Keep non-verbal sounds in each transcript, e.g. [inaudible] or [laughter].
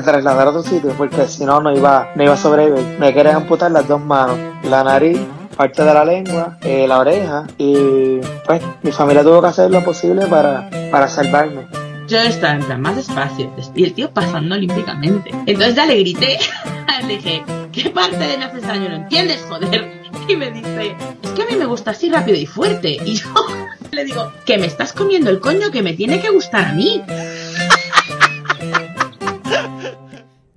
que, trasladar a otro sitio porque si no, no iba, no iba a sobrevivir. Me querían amputar las dos manos, la nariz, parte de la lengua, eh, la oreja y pues mi familia tuvo que hacer lo posible para, para salvarme. Yo estaba en plan más despacio y el tío pasando olímpicamente. Entonces ya le grité, [laughs] le dije, ¿qué parte de haces daño? ¿No entiendes, joder? Y me dice, es que a mí me gusta así rápido y fuerte. Y yo [laughs] le digo, que me estás comiendo el coño que me tiene que gustar a mí.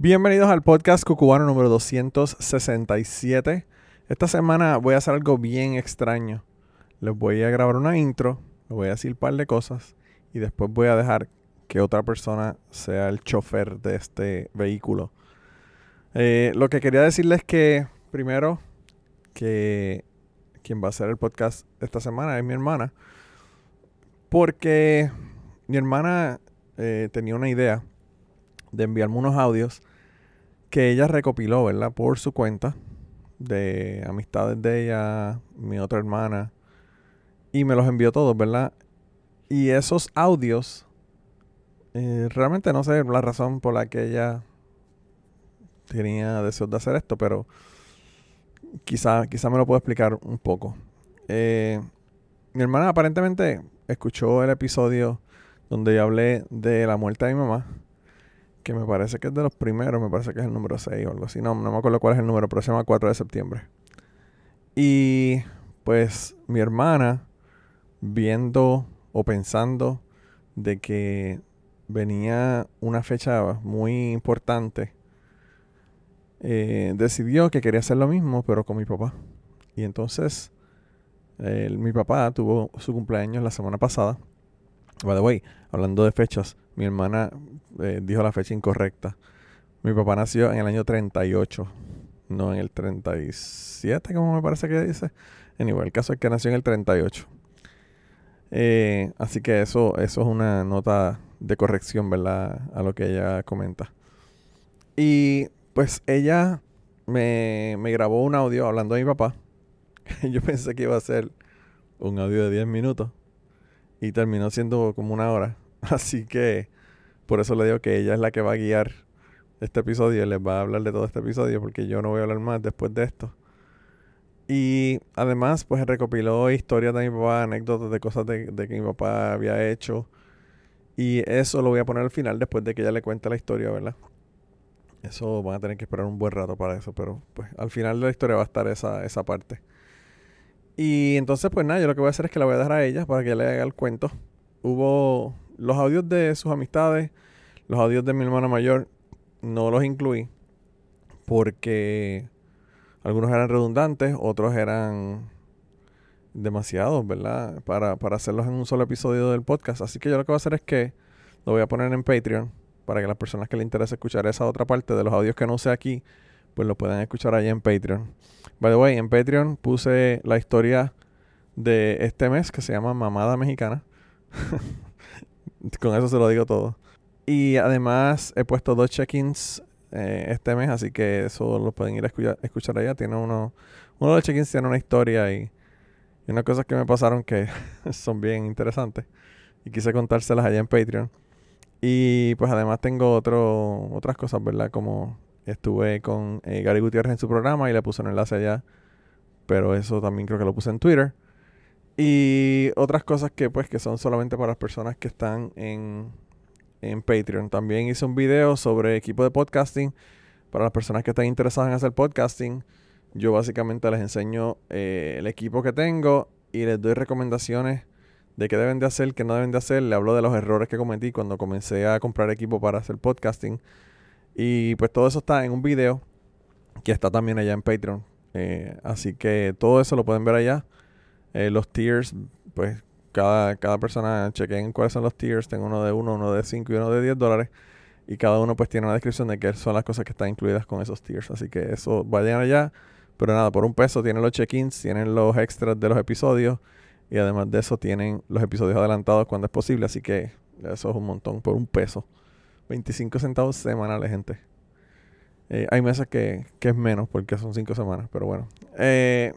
Bienvenidos al podcast Cucubano número 267. Esta semana voy a hacer algo bien extraño. Les voy a grabar una intro, les voy a decir un par de cosas y después voy a dejar que otra persona sea el chofer de este vehículo. Eh, lo que quería decirles es que, primero, que quien va a hacer el podcast esta semana es mi hermana. Porque mi hermana eh, tenía una idea de enviarme unos audios que ella recopiló, ¿verdad? Por su cuenta de amistades de ella, mi otra hermana, y me los envió todos, ¿verdad? Y esos audios, eh, realmente no sé la razón por la que ella tenía deseos de hacer esto, pero quizá, quizá me lo puedo explicar un poco. Eh, mi hermana aparentemente escuchó el episodio donde yo hablé de la muerte de mi mamá, que me parece que es de los primeros, me parece que es el número 6 o algo así, no, no me acuerdo cuál es el número, pero se llama 4 de septiembre. Y pues mi hermana, viendo o pensando de que venía una fecha muy importante, eh, decidió que quería hacer lo mismo, pero con mi papá. Y entonces, mi papá tuvo su cumpleaños la semana pasada. By the way, hablando de fechas, mi hermana eh, dijo la fecha incorrecta. Mi papá nació en el año 38, no en el 37, como me parece que dice. Anyway, el caso es que nació en el 38. Eh, así que eso, eso es una nota de corrección, ¿verdad? A lo que ella comenta. Y pues ella me, me grabó un audio hablando de mi papá. [laughs] Yo pensé que iba a ser un audio de 10 minutos. Y terminó siendo como una hora. [laughs] Así que por eso le digo que ella es la que va a guiar este episodio y les va a hablar de todo este episodio porque yo no voy a hablar más después de esto. Y además, pues recopiló historias de mi papá, anécdotas de cosas de, que mi papá había hecho. Y eso lo voy a poner al final después de que ella le cuente la historia, ¿verdad? Eso van a tener que esperar un buen rato para eso, pero pues al final de la historia va a estar esa, esa parte. Y entonces, pues nada, yo lo que voy a hacer es que la voy a dejar a ella para que le haga el cuento. Hubo los audios de sus amistades, los audios de mi hermana mayor, no los incluí porque algunos eran redundantes, otros eran demasiados, ¿verdad? Para, para hacerlos en un solo episodio del podcast. Así que yo lo que voy a hacer es que lo voy a poner en Patreon para que las personas que les interese escuchar esa otra parte de los audios que no sé aquí, pues lo puedan escuchar ahí en Patreon. By the way, en Patreon puse la historia de este mes que se llama Mamada Mexicana. [laughs] Con eso se lo digo todo. Y además he puesto dos check-ins eh, este mes, así que eso lo pueden ir a escuchar, allá. Tiene uno, uno de los check-ins tiene una historia y, unas cosas que me pasaron que [laughs] son bien interesantes. Y quise contárselas allá en Patreon. Y pues además tengo otro, otras cosas, ¿verdad? Como estuve con eh, Gary Gutiérrez en su programa y le puse un enlace allá. Pero eso también creo que lo puse en Twitter. Y otras cosas que pues que son solamente para las personas que están en en Patreon. También hice un video sobre equipo de podcasting para las personas que están interesadas en hacer podcasting. Yo básicamente les enseño eh, el equipo que tengo y les doy recomendaciones de qué deben de hacer, qué no deben de hacer. Le hablo de los errores que cometí cuando comencé a comprar equipo para hacer podcasting. Y pues todo eso está en un video que está también allá en Patreon. Eh, así que todo eso lo pueden ver allá. Eh, los tiers, pues cada, cada persona chequen cuáles son los tiers. Tengo uno de 1, uno de 5 y uno de 10 dólares. Y cada uno pues tiene una descripción de qué son las cosas que están incluidas con esos tiers. Así que eso vayan allá. Pero nada, por un peso tienen los check-ins, tienen los extras de los episodios. Y además de eso tienen los episodios adelantados cuando es posible. Así que eso es un montón por un peso. 25 centavos semanales, gente. Eh, hay meses que, que, es menos porque son 5 semanas. Pero bueno. Eh,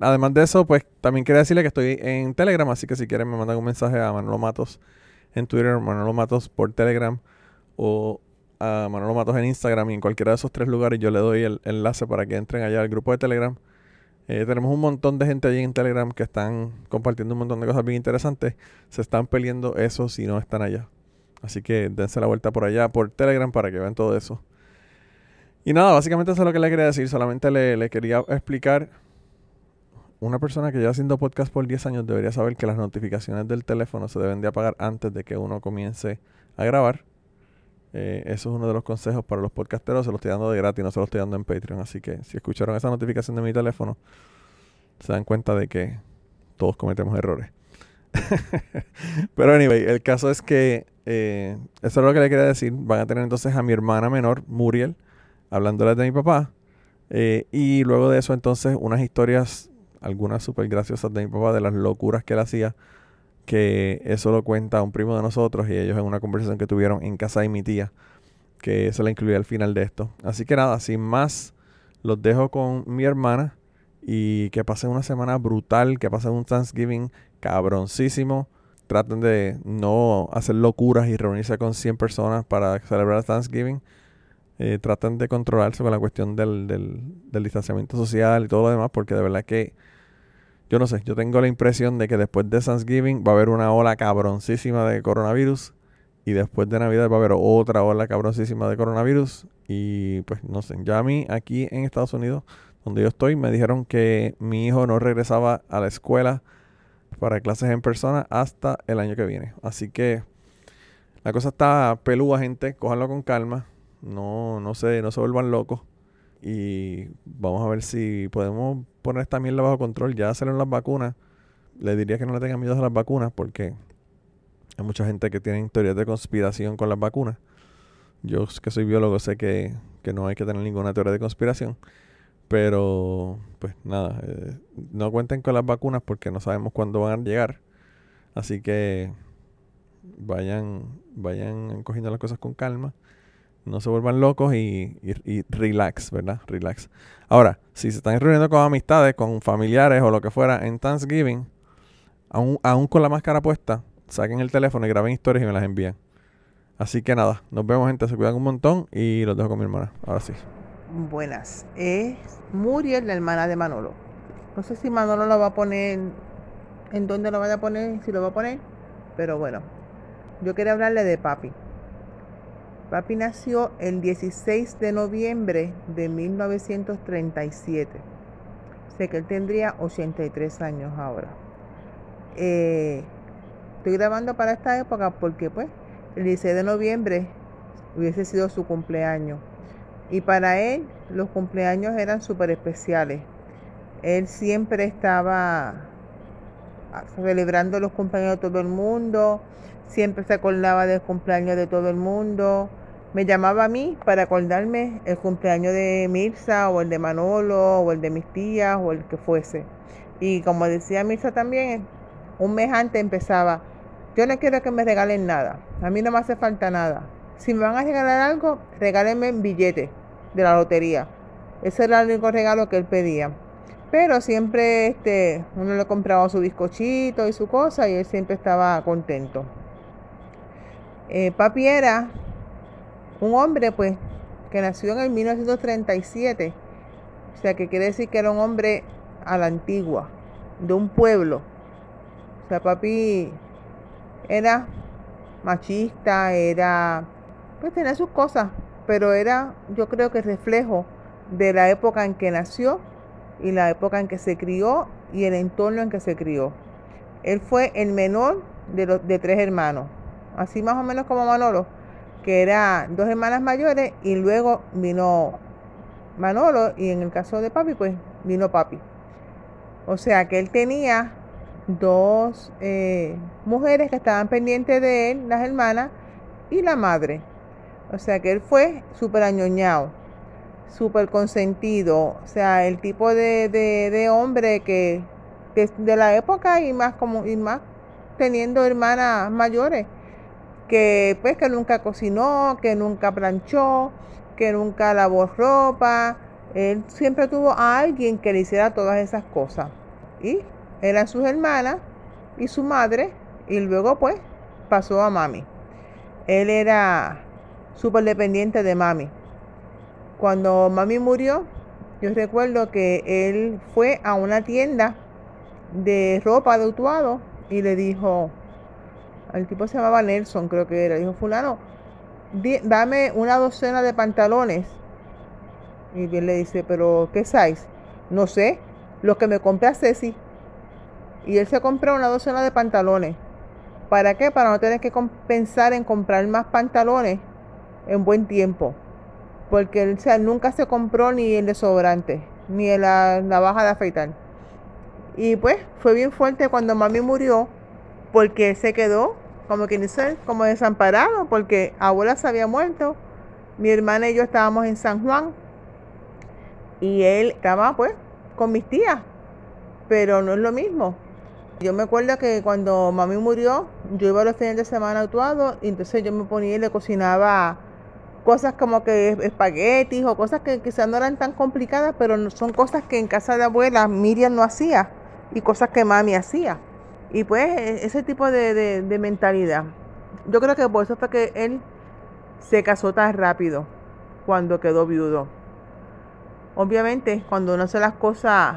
Además de eso, pues también quería decirle que estoy en Telegram, así que si quieren me mandan un mensaje a Manolo Matos en Twitter, Manolo Matos por Telegram o a Manolo Matos en Instagram y en cualquiera de esos tres lugares yo le doy el enlace para que entren allá al grupo de Telegram. Eh, tenemos un montón de gente allí en Telegram que están compartiendo un montón de cosas bien interesantes. Se están peleando eso si no están allá. Así que dense la vuelta por allá, por Telegram, para que vean todo eso. Y nada, básicamente eso es lo que le quería decir. Solamente le, quería explicar. Una persona que lleva haciendo podcast por 10 años debería saber que las notificaciones del teléfono se deben de apagar antes de que uno comience a grabar. Eh, eso es uno de los consejos para los podcasteros. Se los estoy dando de gratis, no se los estoy dando en Patreon. Así que si escucharon esa notificación de mi teléfono, se dan cuenta de que todos cometemos errores. [laughs] Pero anyway, el caso es que eh, eso es lo que le quería decir. Van a tener entonces a mi hermana menor, Muriel, hablándoles de mi papá. Eh, y luego de eso entonces unas historias, algunas súper graciosas de mi papá, de las locuras que él hacía que eso lo cuenta un primo de nosotros y ellos en una conversación que tuvieron en casa de mi tía, que se la incluí al final de esto. Así que nada, sin más, los dejo con mi hermana y que pasen una semana brutal, que pasen un Thanksgiving cabroncísimo. Traten de no hacer locuras y reunirse con 100 personas para celebrar Thanksgiving. Eh, traten de controlarse con la cuestión del, del, del distanciamiento social y todo lo demás, porque de verdad que yo no sé, yo tengo la impresión de que después de Thanksgiving va a haber una ola cabroncísima de coronavirus. Y después de Navidad va a haber otra ola cabroncísima de coronavirus. Y pues no sé, ya a mí aquí en Estados Unidos, donde yo estoy, me dijeron que mi hijo no regresaba a la escuela para clases en persona hasta el año que viene. Así que la cosa está pelúa, gente. Cójanlo con calma. No, no se, no se vuelvan locos. Y vamos a ver si podemos poner esta mierda bajo control. Ya en las vacunas. Le diría que no le tengan miedo a las vacunas porque hay mucha gente que tiene teorías de conspiración con las vacunas. Yo que soy biólogo sé que, no hay que tener ninguna teoría de conspiración. Pero, pues nada, eh, no cuenten con las vacunas porque no sabemos cuándo van a llegar. Así que vayan, vayan cogiendo las cosas con calma no se vuelvan locos y, relax, ¿verdad? Relax. Ahora, si se están reuniendo con amistades, con familiares o lo que fuera en Thanksgiving, aún, aún con la máscara puesta, saquen el teléfono y graben historias y me las envían. Así que nada, nos vemos gente, se cuidan un montón y los dejo con mi hermana. Ahora sí. Buenas, es Muriel, la hermana de Manolo. No sé si Manolo lo va a poner, en dónde lo vaya a poner, si lo va a poner, pero bueno, yo quería hablarle de papi. Papi nació el 16 de noviembre de 1937. Sé que él tendría 83 años ahora. Eh, estoy grabando para esta época porque pues el 16 de noviembre hubiese sido su cumpleaños. Y para él los cumpleaños eran súper especiales. Él siempre estaba celebrando los cumpleaños de todo el mundo, siempre se acordaba del cumpleaños de todo el mundo. Me llamaba a mí para acordarme el cumpleaños de Mirza o el de Manolo o el de mis tías o el que fuese. Y como decía Mirza también, un mes antes empezaba, yo no quiero que me regalen nada, a mí no me hace falta nada. Si me van a regalar algo, regálenme billete de la lotería. Ese era el único regalo que él pedía. Pero siempre este, uno le compraba su bizcochito y su cosa y él siempre estaba contento. Eh, papi era un hombre pues que nació en el 1937, o sea que quiere decir que era un hombre a la antigua, de un pueblo. O sea, papi era machista, era, pues tenía sus cosas, pero era yo creo que reflejo de la época en que nació y la época en que se crió y el entorno en que se crió. Él fue el menor de, los, de tres hermanos, así más o menos como Manolo, que eran dos hermanas mayores y luego vino Manolo y en el caso de papi, pues vino papi. O sea que él tenía dos eh, mujeres que estaban pendientes de él, las hermanas, y la madre. O sea que él fue súper añoñado súper consentido, o sea, el tipo de, de, hombre que de, la época y más como y más teniendo hermanas mayores que pues que nunca cocinó, que nunca planchó, que nunca lavó ropa, él siempre tuvo a alguien que le hiciera todas esas cosas. Y eran sus hermanas y su madre y luego pues pasó a mami. Él era súper dependiente de mami. Cuando mami murió, yo recuerdo que él fue a una tienda de ropa de Utuado y le dijo, el tipo se llamaba Nelson, creo que era, dijo, fulano, dame una docena de pantalones. Y él le dice, pero ¿qué size? No sé, lo que me compré a Ceci. Y él se compró una docena de pantalones. ¿Para qué? Para no tener que pensar en comprar más pantalones en buen tiempo. Porque él nunca se compró ni el desodorante, ni la navaja de afeitar. Y pues fue bien fuerte cuando mami murió, porque se quedó como que dice, como desamparado, porque abuela se había muerto, mi hermana y yo estábamos en San Juan, y él estaba pues con mis tías, pero no es lo mismo. Yo me acuerdo que cuando mami murió, yo iba los fines de semana actuado y entonces yo me ponía y le cocinaba cosas como que espaguetis o cosas que quizás no eran tan complicadas, pero son cosas que en casa de abuela Miriam no hacía y cosas que mami hacía. Y pues e, ese tipo de, de mentalidad. Yo creo que por eso fue que él se casó tan rápido cuando quedó viudo. Obviamente, cuando uno hace las cosas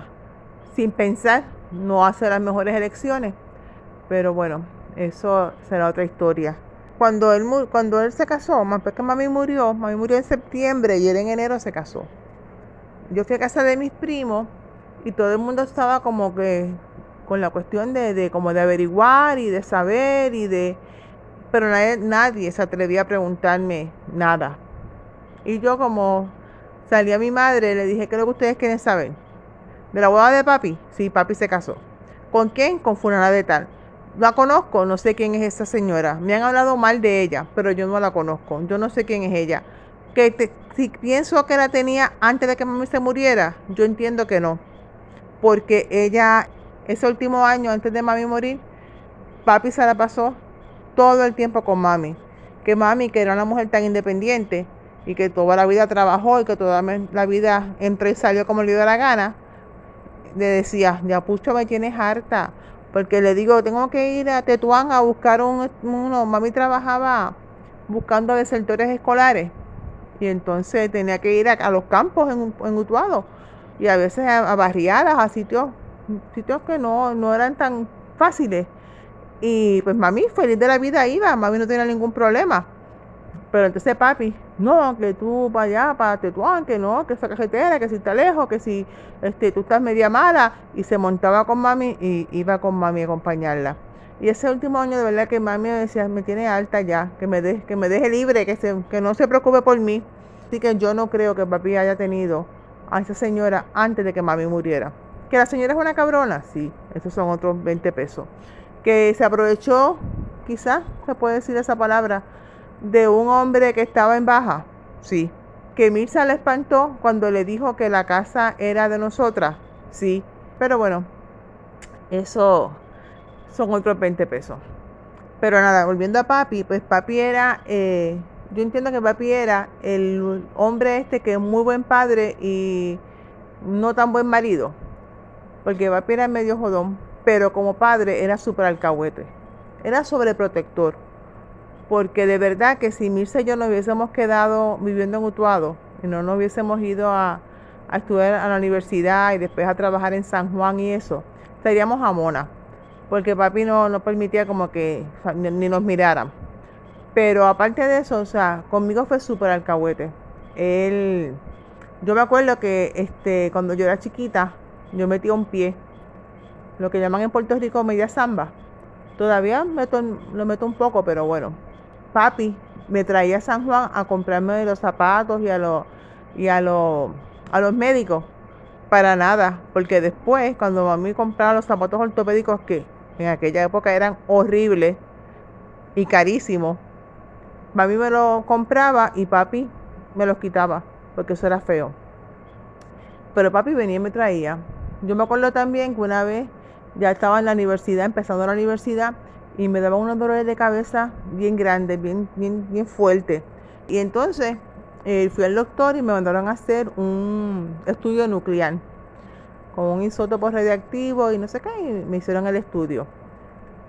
sin pensar, no hace las mejores elecciones. Pero bueno, eso será otra historia. Cuando él, cuando él se casó, más que mami murió, mami murió en septiembre y él en enero se casó. Yo fui a casa de mis primos y todo el mundo estaba como que con la cuestión de, de como de averiguar y de saber y de... Pero nadie, nadie se atrevía a preguntarme nada. Y yo como salí a mi madre, le dije, ¿qué es lo que ustedes quieren saber? ¿De la boda de papi? Sí, papi se casó. ¿Con quién? Con fulana de tal. La conozco, no sé quién es esa señora. Me han hablado mal de ella, pero yo no la conozco. Yo no sé quién es ella. Que si pienso que la tenía antes de que mami se muriera, yo entiendo que no. Porque ella, ese último año antes de mami morir, papi se la pasó todo el tiempo con mami. Que mami, que era una mujer tan independiente y que toda la vida trabajó y que toda la vida entró y salió como le dio la gana, le decía, ya Pucho me tienes harta, porque le digo, tengo que ir a Tetuán a buscar un, uno, mami trabajaba buscando desertores escolares y entonces tenía que ir a, los campos en, en, Utuado y a veces a, barriadas, a sitios, sitios que no, no eran tan fáciles. Y pues mami, feliz de la vida iba, mami no tenía ningún problema. Pero entonces papi, no, que tú para allá, para Tetuán, que no, que esa carretera, que si está lejos, que si este, tú estás media mala. Y se montaba con mami y iba con mami a acompañarla. Y ese último año de verdad que mami me decía, me tiene alta ya, que me, que me deje libre, que, se, que no se preocupe por mí. Así que yo no creo que papi haya tenido a esa señora antes de que mami muriera. Que la señora es una cabrona, sí, esos son otros 20 pesos. Que se aprovechó, quizás se puede decir esa palabra, de un hombre que estaba en baja? Sí. ¿Que Mirza le espantó cuando le dijo que la casa era de nosotras? Sí. Pero bueno, eso son otros 20 pesos. Pero nada, volviendo a papi, pues papi era, eh, yo entiendo que papi era el hombre este que es muy buen padre y no tan buen marido. Porque papi era medio jodón, pero como padre era súper alcahuete. Era sobreprotector porque de verdad que si Mirce y yo nos hubiésemos quedado viviendo en Utuado y no nos hubiésemos ido a, estudiar a la universidad y después a trabajar en San Juan y eso, estaríamos a mona, porque papi no, no permitía como que ni, nos miraran. Pero aparte de eso, o sea, conmigo fue súper alcahuete. Él, yo me acuerdo que este, cuando yo era chiquita, yo metía un pie, lo que llaman en Puerto Rico media samba. Todavía meto, lo meto un poco, pero bueno, papi me traía a San Juan a comprarme los zapatos y a los y a los a los médicos para nada, porque después cuando mami compraba los zapatos ortopédicos que en aquella época eran horribles y carísimos, mami me los compraba y papi me los quitaba porque eso era feo. Pero papi venía y me traía. Yo me acuerdo también que una vez ya estaba en la universidad, empezando la universidad, y me daba unos dolores de cabeza bien grandes, bien, bien, bien fuertes. Y entonces eh, fui al doctor y me mandaron a hacer un estudio nuclear con un isótopo radiactivo y no sé qué, y me hicieron el estudio.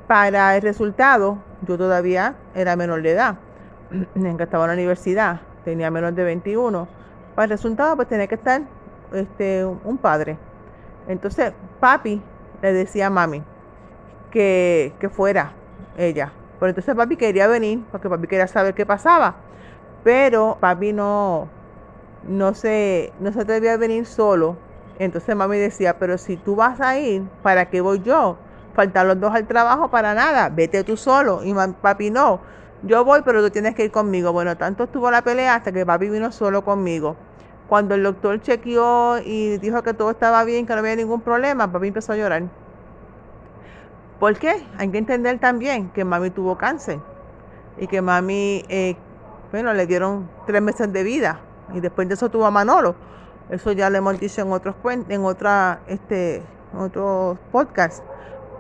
Para el resultado, yo todavía era menor de edad, [clears throat] en que estaba en la universidad, tenía menos de 21. Para el resultado, pues tenía que estar este, un padre. Entonces, papi le decía a mami que, fuera ella. Pero entonces papi quería venir, porque papi quería saber qué pasaba. Pero papi no, no se, no se atrevía a venir solo. Entonces mami decía, pero si tú vas a ir, ¿para qué voy yo? Faltan los dos al trabajo para nada, vete tú solo. Y papi no, yo voy, pero tú tienes que ir conmigo. Bueno, tanto estuvo la pelea hasta que papi vino solo conmigo. Cuando el doctor chequeó y dijo que todo estaba bien, que no había ningún problema, papi empezó a llorar. ¿Por qué? Hay que entender también que mami tuvo cáncer y que mami, eh, bueno, le dieron tres meses de vida y después de eso tuvo a Manolo. Eso ya le hemos dicho en otros en otra, este, otros podcasts.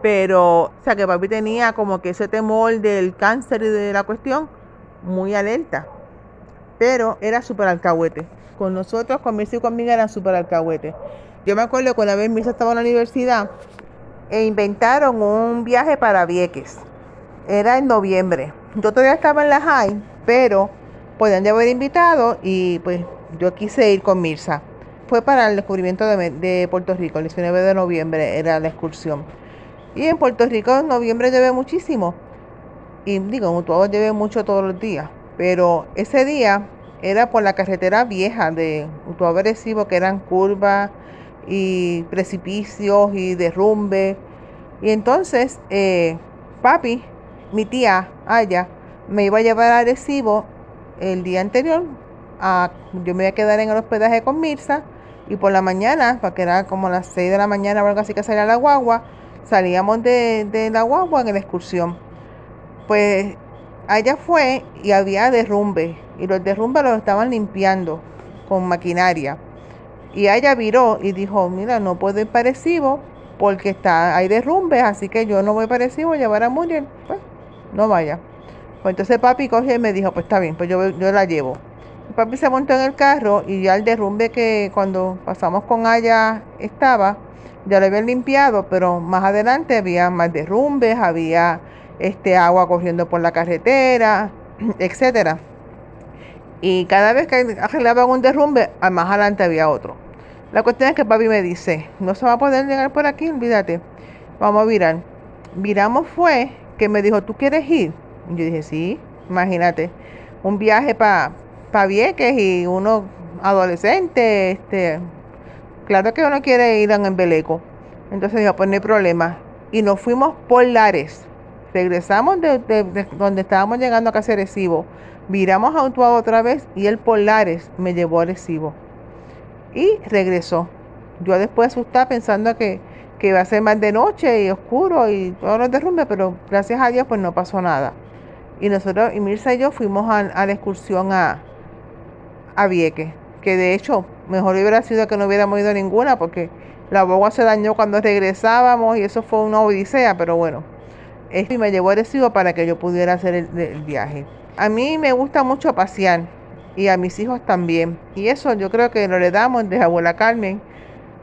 Pero, o sea, que papi tenía como que ese temor del cáncer y de la cuestión muy alerta. Pero era súper alcahuete. Con nosotros, con Mirce y conmigo eran súper alcahuete. Yo me acuerdo que una vez Mirce estaba en la universidad e inventaron un viaje para Vieques. Era en noviembre. Yo todavía estaba en la high, pero podían haber invitado y pues yo quise ir con Mirza. Fue para el descubrimiento de, Puerto Rico, el 19 de noviembre era la excursión. Y en Puerto Rico en noviembre llueve muchísimo. Y digo, todo llueve mucho todos los días. Pero ese día era por la carretera vieja de Utuado Agresivo, que eran curvas y precipicios y derrumbe. Y entonces, eh, papi, mi tía, Aya, me iba a llevar a Arecibo el día anterior. A, yo me iba a quedar en el hospedaje con Mirza y por la mañana, que era como las 6 de la mañana o algo así que salía la guagua, salíamos de, de la guagua en la excursión. Pues allá fue y había derrumbe y los derrumbes los estaban limpiando con maquinaria. Y ella viró y dijo, mira, no puedo ir parecido porque está, hay derrumbes, así que yo no voy parecido a llevar a Muriel. Pues, no vaya. Pues entonces papi cogió y me dijo, pues está bien, pues yo, yo la llevo. papi se montó en el carro y ya el derrumbe que cuando pasamos con ella estaba, ya lo habían limpiado, pero más adelante había más derrumbes, había este agua corriendo por la carretera, [clears throat] etcétera. Y cada vez que arreglaban un derrumbe, más adelante había otro. La cuestión es que papi me dice, no se va a poder llegar por aquí, olvídate, vamos a virar. Viramos fue que me dijo, ¿tú quieres ir? Y yo dije, sí, imagínate, un viaje para pa Vieques y uno adolescente, este, claro que uno quiere ir en Embeleco. Entonces dijo, pues no hay problema. Y nos fuimos por Lares. Regresamos de, donde estábamos llegando a casa Recibo. Viramos a Utuado otra vez y el Polares me llevó a Recibo. Y regresó. Yo después asustada pensando que, que iba a ser más de noche y oscuro y todos los derrumbes, pero gracias a Dios pues no pasó nada. Y nosotros, y Mirza y yo fuimos a, la excursión a, a Vieques, que de hecho mejor hubiera sido que no hubiéramos ido ninguna porque la boga se dañó cuando regresábamos y eso fue una odisea, pero bueno, y me llevó a Recibo para que yo pudiera hacer el, viaje. A mí me gusta mucho pasear y a mis hijos también. Y eso yo creo que lo le damos de abuela Carmen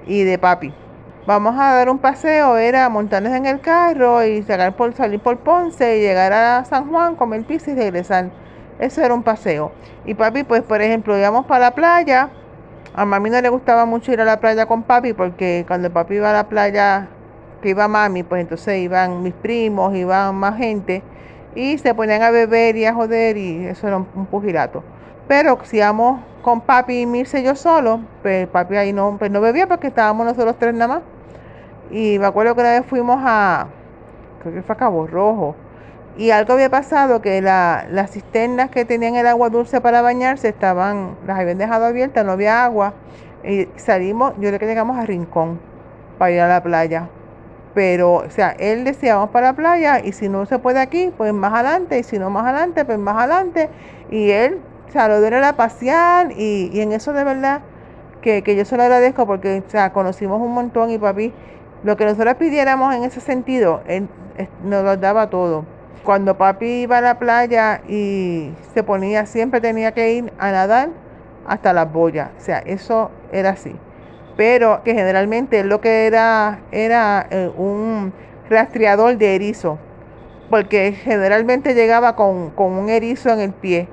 y de papi. Vamos a dar un paseo, era montarnos en el carro y salir por, salir por Ponce y llegar a San Juan, comer pizza y regresar. Eso era un paseo. Y papi, pues por ejemplo, íbamos para la playa. A mami no le gustaba mucho ir a la playa con papi porque cuando papi iba a la playa que iba mami, pues entonces iban mis primos, iban más gente y se ponían a beber y a joder y eso era un, pugilato. Pero si íbamos con papi y Mirce yo solo, pues papi ahí no, pues no bebía porque estábamos nosotros tres nada más. Y me acuerdo que una vez fuimos a, creo que fue a Cabo Rojo, y algo había pasado que las cisternas que tenían el agua dulce para bañarse estaban, las habían dejado abiertas, no había agua. Y salimos, yo creo que llegamos a Rincón para ir a la playa pero, o sea, él decía, vamos para la playa y si no se puede aquí, pues más adelante, y si no más adelante, pues más adelante. Y él, o sea, lo de era pasear y, y en eso de verdad que, que yo se lo agradezco porque, o sea, conocimos un montón y papi, lo que nosotros pidiéramos en ese sentido, él, nos lo daba todo. Cuando papi iba a la playa y se ponía, siempre tenía que ir a nadar hasta las boyas. O sea, eso era así pero que generalmente lo que era era eh, un rastreador de erizo, porque generalmente llegaba con, con un erizo en el pie.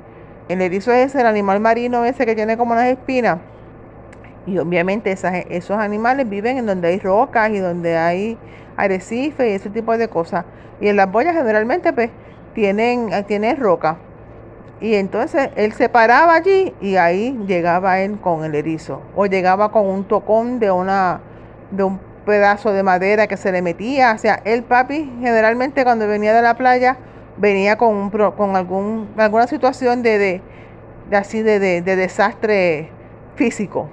El erizo es el animal marino ese que tiene como unas espinas. Y obviamente esos animales viven en donde hay rocas y donde hay arrecifes y ese tipo de cosas. Y en las boyas generalmente pues tienen, tienen roca. Y entonces él se paraba allí y ahí llegaba él con el erizo. O llegaba con un tocón de una de un pedazo de madera que se le metía. O sea, el papi generalmente cuando venía de la playa venía con, un, con algún, alguna situación de, de, así de, de, desastre físico.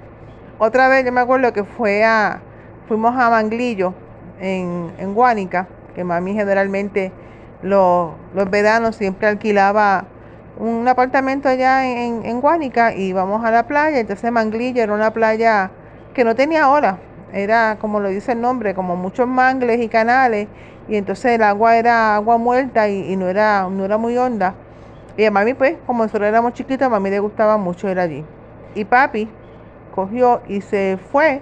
Otra vez yo me acuerdo que fue a, fuimos a Manglillo en, en Guánica, que mami generalmente los, los veranos siempre alquilaba un apartamento allá en, en Guánica y íbamos a la playa. Entonces Manglillo era una playa que no tenía olas, era como lo dice el nombre, como muchos mangles y canales. Y entonces el agua era agua muerta y, no, era, no era muy honda. Y a mami, pues, como nosotros éramos chiquitos, a mami le gustaba mucho ir allí. Y papi cogió y se fue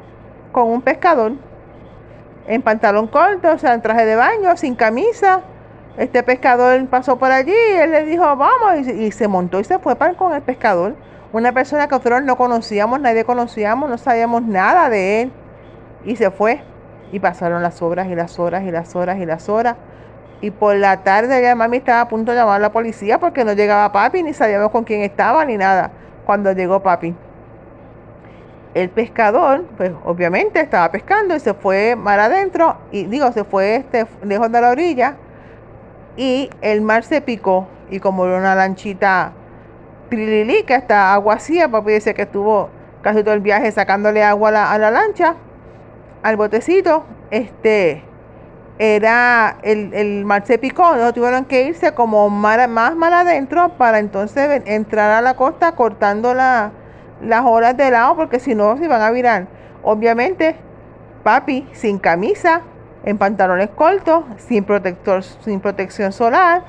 con un pescador en pantalón corto, o sea, en traje de baño, sin camisa este pescador pasó por allí y él le dijo, vamos, y, se montó y se fue para, con el pescador. Una persona que nosotros no conocíamos, nadie conocíamos, no sabíamos nada de él. Y se fue. Y pasaron las horas y las horas y las horas y las horas. Y por la tarde ya mami estaba a punto de llamar a la policía porque no llegaba papi, ni sabíamos con quién estaba, ni nada. Cuando llegó papi. El pescador, pues obviamente estaba pescando y se fue mar adentro. Y digo, se fue este, lejos de la orilla y el mar se picó y como era una lanchita trililí que hasta agua hacía, papi dice que estuvo casi todo el viaje sacándole agua a la, lancha, al botecito, este era el, el mar se picó, no tuvieron que irse como más mal adentro para entonces entrar a la costa cortando la, las horas de lado porque si no se iban a virar. Obviamente, papi sin camisa, en pantalones cortos, sin protector, sin protección solar,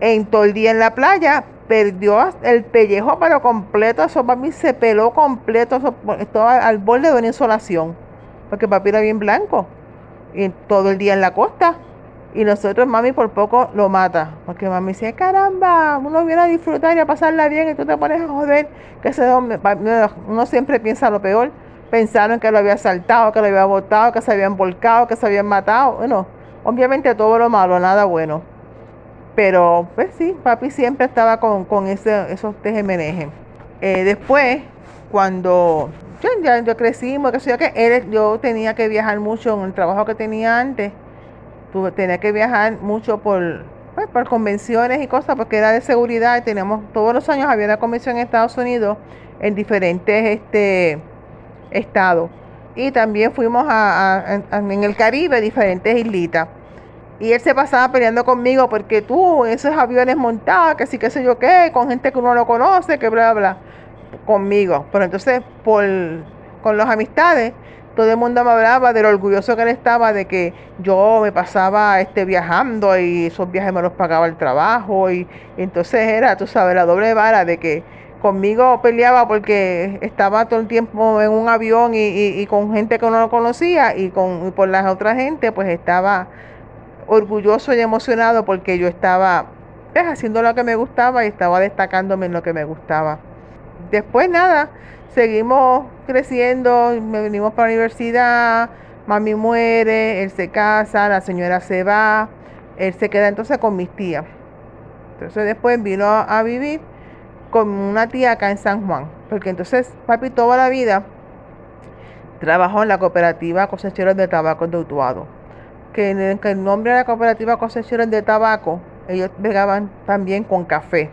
en todo el día en la playa, perdió el pellejo pero completo, eso mí se peló completo, estaba al borde de una insolación, porque papi era bien blanco, y todo el día en la costa, y nosotros mami por poco lo mata, porque mami dice, caramba, uno viene a disfrutar y a pasarla bien y tú te pones a joder, que ese uno siempre piensa lo peor, pensaron que lo había saltado, que lo había botado, que se habían volcado, que se habían matado. Bueno, obviamente todo lo malo, nada bueno. Pero, pues sí, papi siempre estaba con, con esos tejemenejes. Eh, después, cuando ya, ya, crecimos, que yo, que él, yo tenía que viajar mucho en el trabajo que tenía antes. Tenía que viajar mucho por, pues, por convenciones y cosas, porque era de seguridad. Y teníamos, todos los años había una convención en Estados Unidos en diferentes este, estado. Y también fuimos a, en el Caribe, diferentes islitas. Y él se pasaba peleando conmigo porque tú, esos aviones montados, que sí, que sé yo qué, con gente que uno no conoce, que bla, bla, conmigo. Pero entonces, por, con las amistades, todo el mundo me hablaba de lo orgulloso que él estaba de que yo me pasaba este, viajando y esos viajes me los pagaba el trabajo. Y, entonces era, tú sabes, la doble vara de que conmigo peleaba porque estaba todo el tiempo en un avión y, con gente que no conocía y con por las otras gente pues estaba orgulloso y emocionado porque yo estaba pues, haciendo lo que me gustaba y estaba destacándome en lo que me gustaba. Después nada, seguimos creciendo, me venimos para la universidad, mami muere, él se casa, la señora se va, él se queda entonces con mis tías. Entonces después vino a vivir con una tía acá en San Juan. Porque entonces papi toda la vida trabajó en la cooperativa cosecheros de tabaco de Utuado. Que en el, nombre de la cooperativa cosecheros de tabaco, ellos pegaban también con café.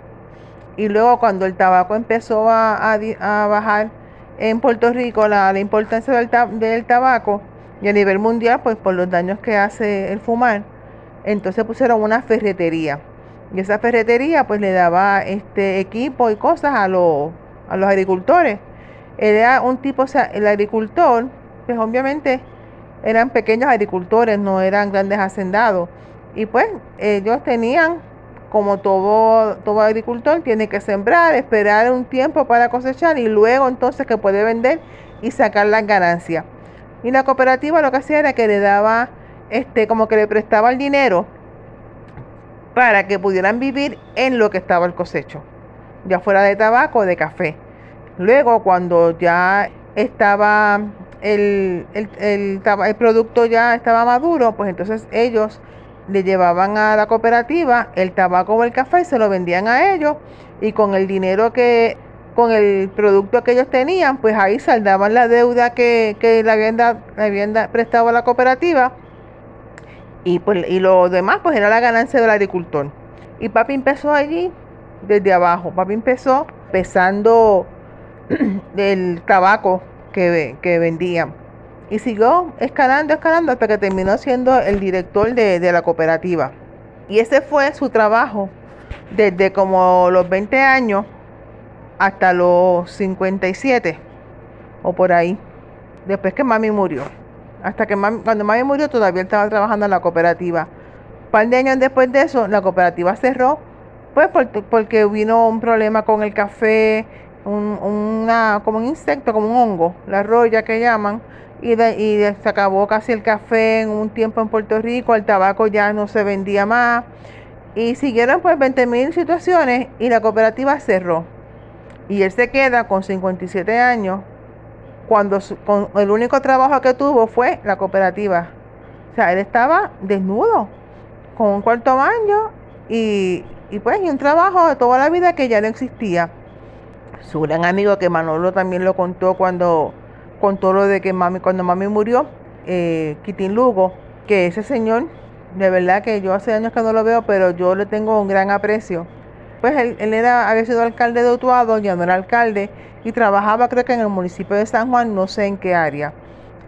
Y luego cuando el tabaco empezó a, bajar en Puerto Rico, la, importancia del, del tabaco y a nivel mundial, pues por los daños que hace el fumar, entonces pusieron una ferretería y esa ferretería pues le daba este equipo y cosas a los, a los agricultores. Era un tipo, o sea, el agricultor, pues obviamente eran pequeños agricultores, no eran grandes hacendados. Y pues ellos tenían, como todo, todo agricultor, tiene que sembrar, esperar un tiempo para cosechar y luego entonces que puede vender y sacar las ganancias. Y la cooperativa lo que hacía era que le daba, este, como que le prestaba el dinero para que pudieran vivir en lo que estaba el cosecho, ya fuera de tabaco o de café. Luego, cuando ya estaba el, el, producto ya estaba maduro, pues entonces ellos le llevaban a la cooperativa el tabaco o el café y se lo vendían a ellos y con el dinero que con el producto que ellos tenían, pues ahí saldaban la deuda que, que le, habían habían prestado a la cooperativa y, pues, y lo demás pues era la ganancia del agricultor. Y papi empezó allí desde abajo, papi empezó pesando [clears throat] el tabaco que, que vendían. Y siguió escalando, escalando hasta que terminó siendo el director de, de la cooperativa. Y ese fue su trabajo desde como los 20 años hasta los 57 o por ahí. Después que mami murió. Hasta que cuando mami murió todavía estaba trabajando en la cooperativa. Un par de años después de eso, la cooperativa cerró, pues porque vino un problema con el café, un, una, como un insecto, como un hongo, la roya que llaman, y, y se acabó casi el café en un tiempo en Puerto Rico, el tabaco ya no se vendía más, y siguieron pues 20 mil situaciones y la cooperativa cerró. Y él se queda con 57 años cuando con el único trabajo que tuvo fue la cooperativa. O sea, él estaba desnudo, con un cuarto baño y, y pues y un trabajo de toda la vida que ya no existía. Su gran amigo que Manolo también lo contó cuando contó lo de que mami, cuando mami murió, eh, Quitín Lugo, que ese señor, de verdad que yo hace años que no lo veo, pero yo le tengo un gran aprecio. Pues él, él era, había sido alcalde de Utuado, ya no era alcalde, y trabajaba creo que en el municipio de San Juan, no sé en qué área.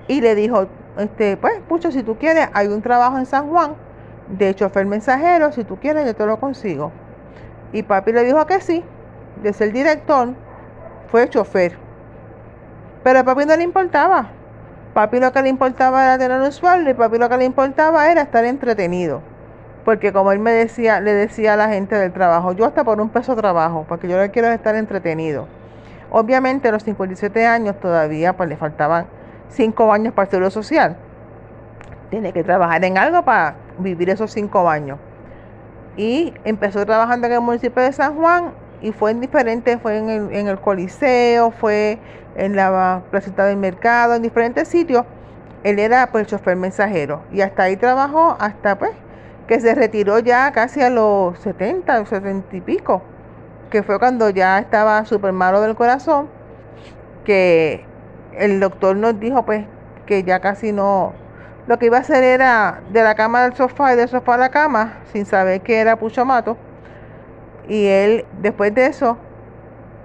Y le dijo, este, pues, Pucho, si tú quieres, hay un trabajo en San Juan de chofer mensajero, si tú quieres, yo te lo consigo. Y papi le dijo que sí, de ser director, fue chofer. Pero a papi no le importaba. Papi lo que le importaba era tener un sueldo y papi lo que le importaba era estar entretenido. Porque como él me decía, le decía a la gente del trabajo, yo hasta por un peso trabajo, porque yo le quiero estar entretenido. Obviamente a los 57 años todavía pues le faltaban 5 años para el seguro social. Tiene que trabajar en algo para vivir esos 5 años. Y empezó trabajando en el municipio de San Juan y fue en diferentes, fue en el, en el Coliseo, fue en la placita del mercado, en diferentes sitios. Él era pues chofer mensajero y hasta ahí trabajó hasta pues que se retiró ya casi a los 70, 70 y pico que fue cuando ya estaba súper malo del corazón, que el doctor nos dijo pues que ya casi no, lo que iba a hacer era de la cama al sofá y del sofá a la cama, sin saber que era puchomato. Y él, después de eso,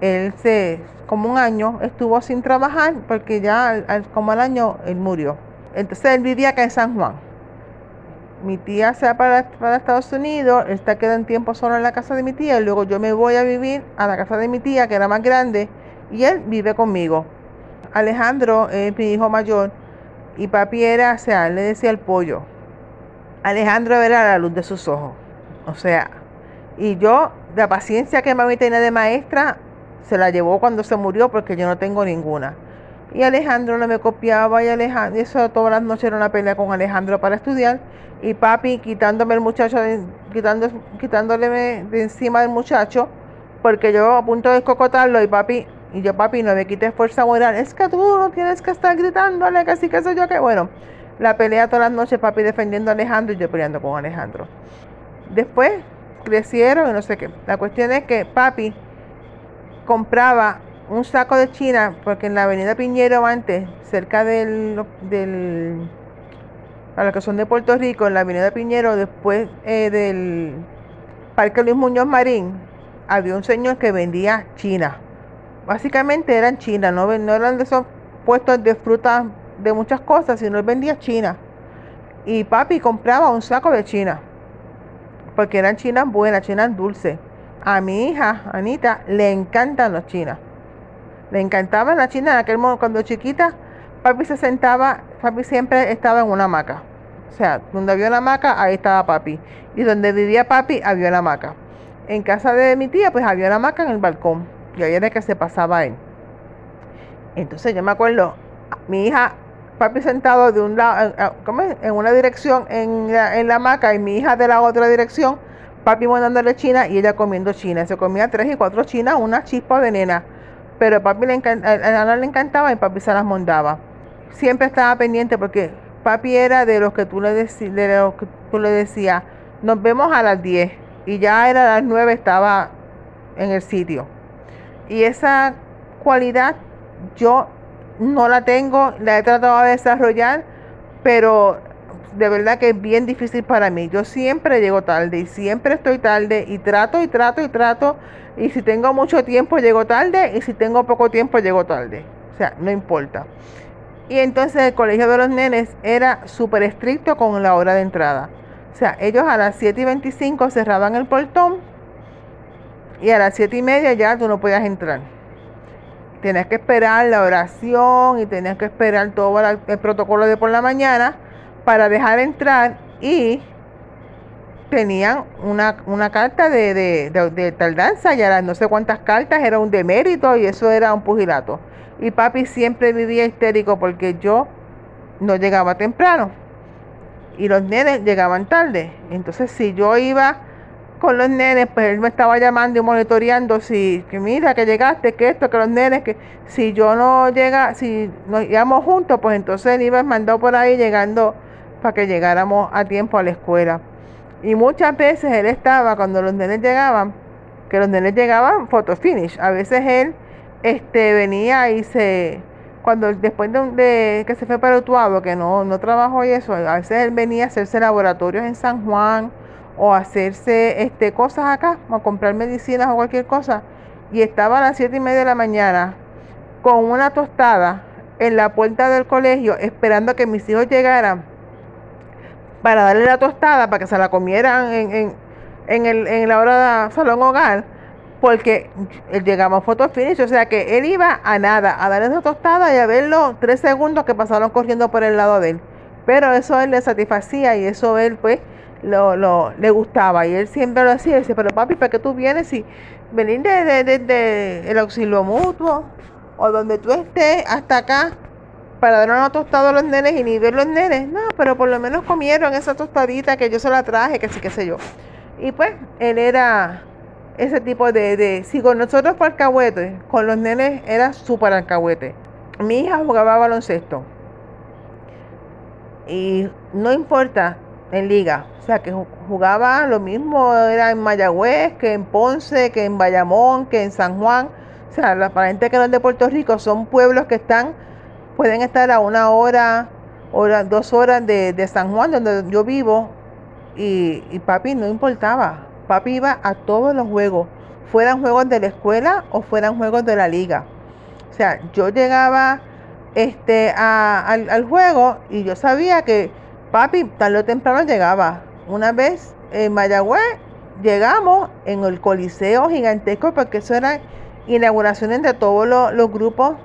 él se, como un año, estuvo sin trabajar porque ya como al año él murió. Entonces él vivía acá en San Juan mi tía se va para, para, Estados Unidos, está queda un tiempo solo en la casa de mi tía y luego yo me voy a vivir a la casa de mi tía que era más grande y él vive conmigo. Alejandro es mi hijo mayor y papi era, o sea, le decía el pollo. Alejandro era la luz de sus ojos. O sea, y yo, la paciencia que mami tenía de maestra, se la llevó cuando se murió porque yo no tengo ninguna. Y Alejandro no me copiaba y Alejandro, eso todas las noches era una pelea con Alejandro para estudiar y papi quitándome el muchacho, quitando, quitándole de encima del muchacho, porque yo a punto de escocotarlo y papi, y yo papi no me quité fuerza moral, es que tú no tienes que estar gritándole, que así que soy yo que bueno, la pelea todas las noches, papi defendiendo a Alejandro y yo peleando con Alejandro. Después crecieron y no sé qué. La cuestión es que papi compraba un saco de China, porque en la avenida Piñero antes, cerca del, del para los que son de Puerto Rico, en la Avenida Piñero, después eh, del Parque Luis Muñoz Marín, había un señor que vendía china. Básicamente eran chinas, no, no eran de esos puestos de frutas de muchas cosas, sino él vendía china. Y papi compraba un saco de china, porque eran chinas buenas, chinas dulces. A mi hija, Anita, le encantan las chinas. Le encantaban las chinas en aquel momento, cuando chiquita, papi se sentaba, papi siempre estaba en una hamaca. O sea, donde había una hamaca, ahí estaba papi. Y donde vivía papi, había una hamaca. En casa de mi tía, pues había una hamaca en el balcón. Y ahí era que se pasaba él. Entonces yo me acuerdo, mi hija, papi sentado de un lado, en una dirección en la, en la hamaca y mi hija de la otra dirección, papi mandándole china y ella comiendo china. Se comía tres y cuatro chinas, una chispa de nena. Pero papi le, a le encantaba y papi se las mandaba. Siempre estaba pendiente porque papi era de los que tú le, de los que tú le decías, nos vemos a las 10 y ya era a las 9 estaba en el sitio. Y esa cualidad yo no la tengo, la he tratado de desarrollar, pero de verdad que es bien difícil para mí. Yo siempre llego tarde y siempre estoy tarde y trato y trato y trato. Y si tengo mucho tiempo llego tarde y si tengo poco tiempo llego tarde. O sea, no importa. Y entonces el colegio de los nenes era súper estricto con la hora de entrada. O sea, ellos a las 7 y 25 cerraban el portón y a las 7 y media ya tú no podías entrar. Tenías que esperar la oración y tenías que esperar todo el protocolo de por la mañana para dejar entrar y tenían una, carta de, de, tardanza, ya no sé cuántas cartas, era un demérito y eso era un pugilato. Y papi siempre vivía histérico porque yo no llegaba temprano y los nenes llegaban tarde. Entonces si yo iba con los nenes, pues él me estaba llamando y monitoreando si, que mira, que llegaste, que esto, que los nenes, que si yo no llega, si nos íbamos juntos, pues entonces él iba mandado por ahí llegando para que llegáramos a tiempo a la escuela. Y muchas veces él estaba, cuando los nenes llegaban, que los nenes llegaban photo finish. A veces él este, venía y se, cuando después de, que se fue para Utuado, que no, no trabajó y eso, a veces él venía a hacerse laboratorios en San Juan o a hacerse este, cosas acá, o a comprar medicinas o cualquier cosa. Y estaba a las siete y media de la mañana con una tostada en la puerta del colegio esperando a que mis hijos llegaran para darle la tostada para que se la comieran en, en, el, en la hora de salón hogar, porque llegamos a photo finish, o sea que él iba a nada, a darle esa tostada y a verlo tres segundos que pasaron corriendo por el lado de él. Pero eso él le satisfacía y eso él pues lo, lo, le gustaba y él siempre lo hacía. Dice, pero papi, ¿para qué tú vienes y venir de, el auxilio mutuo o donde tú estés hasta acá? Para dar una tostada a los nenes y ni ver los nenes. No, pero por lo menos comieron esa tostadita que yo se la traje, que sí, qué sé yo. Y pues él era ese tipo de, de si con nosotros fue alcahuete, con los nenes era súper alcahuete. Mi hija jugaba baloncesto. Y no importa en liga, o sea que jugaba lo mismo, era en Mayagüez, que en Ponce, que en Bayamón, que en San Juan. O sea, la gente que no es de Puerto Rico son pueblos que están pueden estar a una hora, dos horas de, San Juan, donde yo vivo, y, y, papi no importaba. Papi iba a todos los juegos, fueran juegos de la escuela o fueran juegos de la liga. O sea, yo llegaba este, al, al, juego y yo sabía que papi tarde o temprano llegaba. Una vez en Mayagüez llegamos en el Coliseo gigantesco porque eso era inauguraciones de todos los, los grupos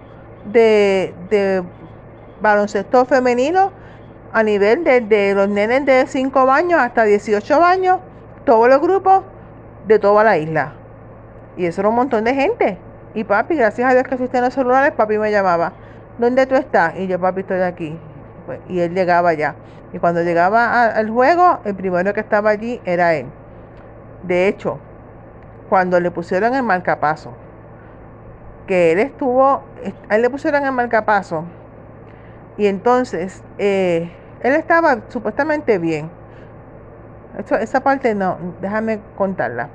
de, baloncesto femenino a nivel de, los nenes de 5 años hasta 18 años, todos los grupos de toda la isla. Y eso era un montón de gente. Y papi, gracias a Dios que existen los celulares, papi me llamaba, ¿dónde tú estás? Y yo, papi, estoy aquí. Pues, y él llegaba ya. Y cuando llegaba al juego, el primero que estaba allí era él. De hecho, cuando le pusieron el marcapaso, que él estuvo, a él le pusieron el marcapaso y entonces eh, él estaba supuestamente bien. esa parte no, déjame contarla.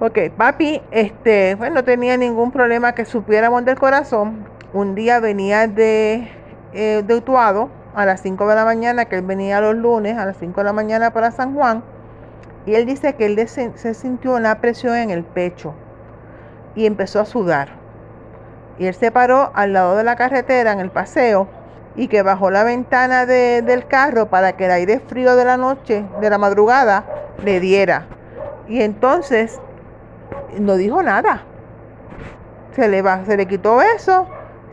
Ok, papi, este, bueno, no tenía ningún problema que supiéramos del corazón. Un día venía de, eh, de Utuado a las 5 de la mañana, que él venía los lunes a las 5 de la mañana para San Juan. Y él dice que él se sintió una presión en el pecho y empezó a sudar y él se paró al lado de la carretera en el paseo y que bajó la ventana del carro para que el aire frío de la noche, de la madrugada, le diera. Y entonces no dijo nada. Se le, va, se le quitó eso,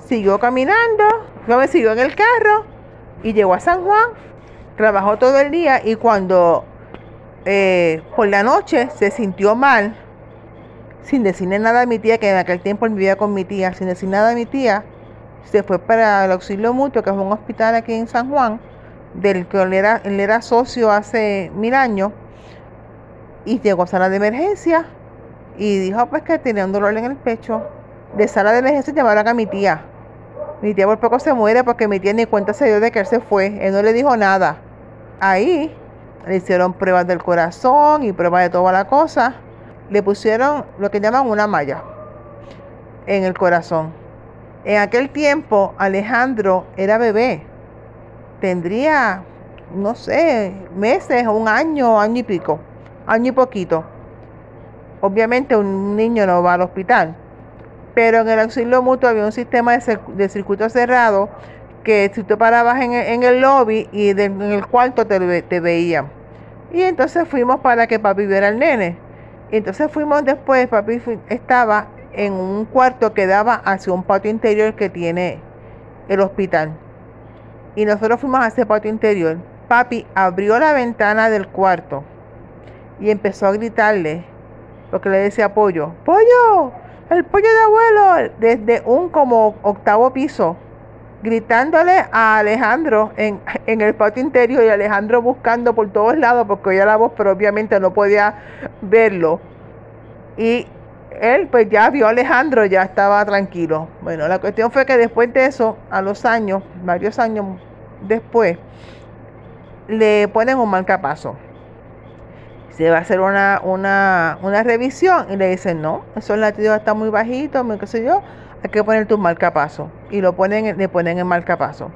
siguió caminando, me siguió en el carro y llegó a San Juan. Trabajó todo el día y cuando eh, por la noche se sintió mal, sin decirle nada a mi tía, que en aquel tiempo vivía con mi tía, sin decir nada a mi tía, se fue para el auxilio mutuo, que es un hospital aquí en San Juan, del que él era, él era socio hace mil años. y llegó a sala de emergencia y dijo pues que tenía un dolor en el pecho. De sala de emergencia llamaron a mi tía. Mi tía por poco se muere porque mi tía ni cuenta se dio de que él se fue. Él no le dijo nada. Ahí le hicieron pruebas del corazón y pruebas de toda la cosa. Le pusieron lo que llaman una malla en el corazón. En aquel tiempo Alejandro era bebé. Tendría, no sé, meses, un año, año y pico, año y poquito. Obviamente un niño no va al hospital. Pero en el auxilio mutuo había un sistema de, circuito cerrado que si tú parabas en, el lobby y en el cuarto te, te veían. Y entonces fuimos para que papi viera al nene. Entonces fuimos después, papi estaba en un cuarto que daba hacia un patio interior que tiene el hospital. Y nosotros fuimos a ese patio interior. Papi abrió la ventana del cuarto y empezó a gritarle, porque le decía pollo, pollo, el pollo de abuelo, desde un como octavo piso, gritándole a Alejandro en, en el patio interior y Alejandro buscando por todos lados porque oía la voz, pero obviamente no podía verlo. Y él pues ya vio a Alejandro, ya estaba tranquilo. Bueno, la cuestión fue que después de eso, a los años, varios años después, le ponen un marcapaso. Se va a hacer una, una, una revisión y le dicen, no, esos latidos están muy bajitos, qué sé yo, hay que poner tu marcapaso. Y lo ponen, le ponen el marcapaso.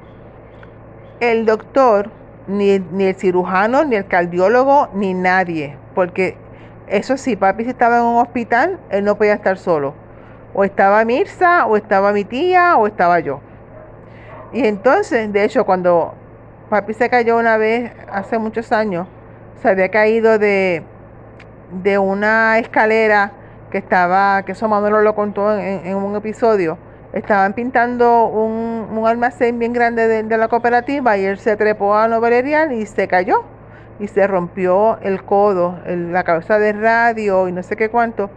El doctor, ni, ni el cirujano, ni el cardiólogo, ni nadie, porque eso sí, papi si estaba en un hospital, él no podía estar solo. O estaba Mirza, o estaba mi tía, o estaba yo. Y entonces, de hecho, cuando papi se cayó una vez, hace muchos años, se había caído de, de una escalera que estaba, que eso Manuel lo contó en, un episodio. Estaban pintando un, un almacén bien grande de, de, la cooperativa y él se trepó a novelería y se cayó y se rompió el codo, la cabeza de radio y no sé qué cuánto.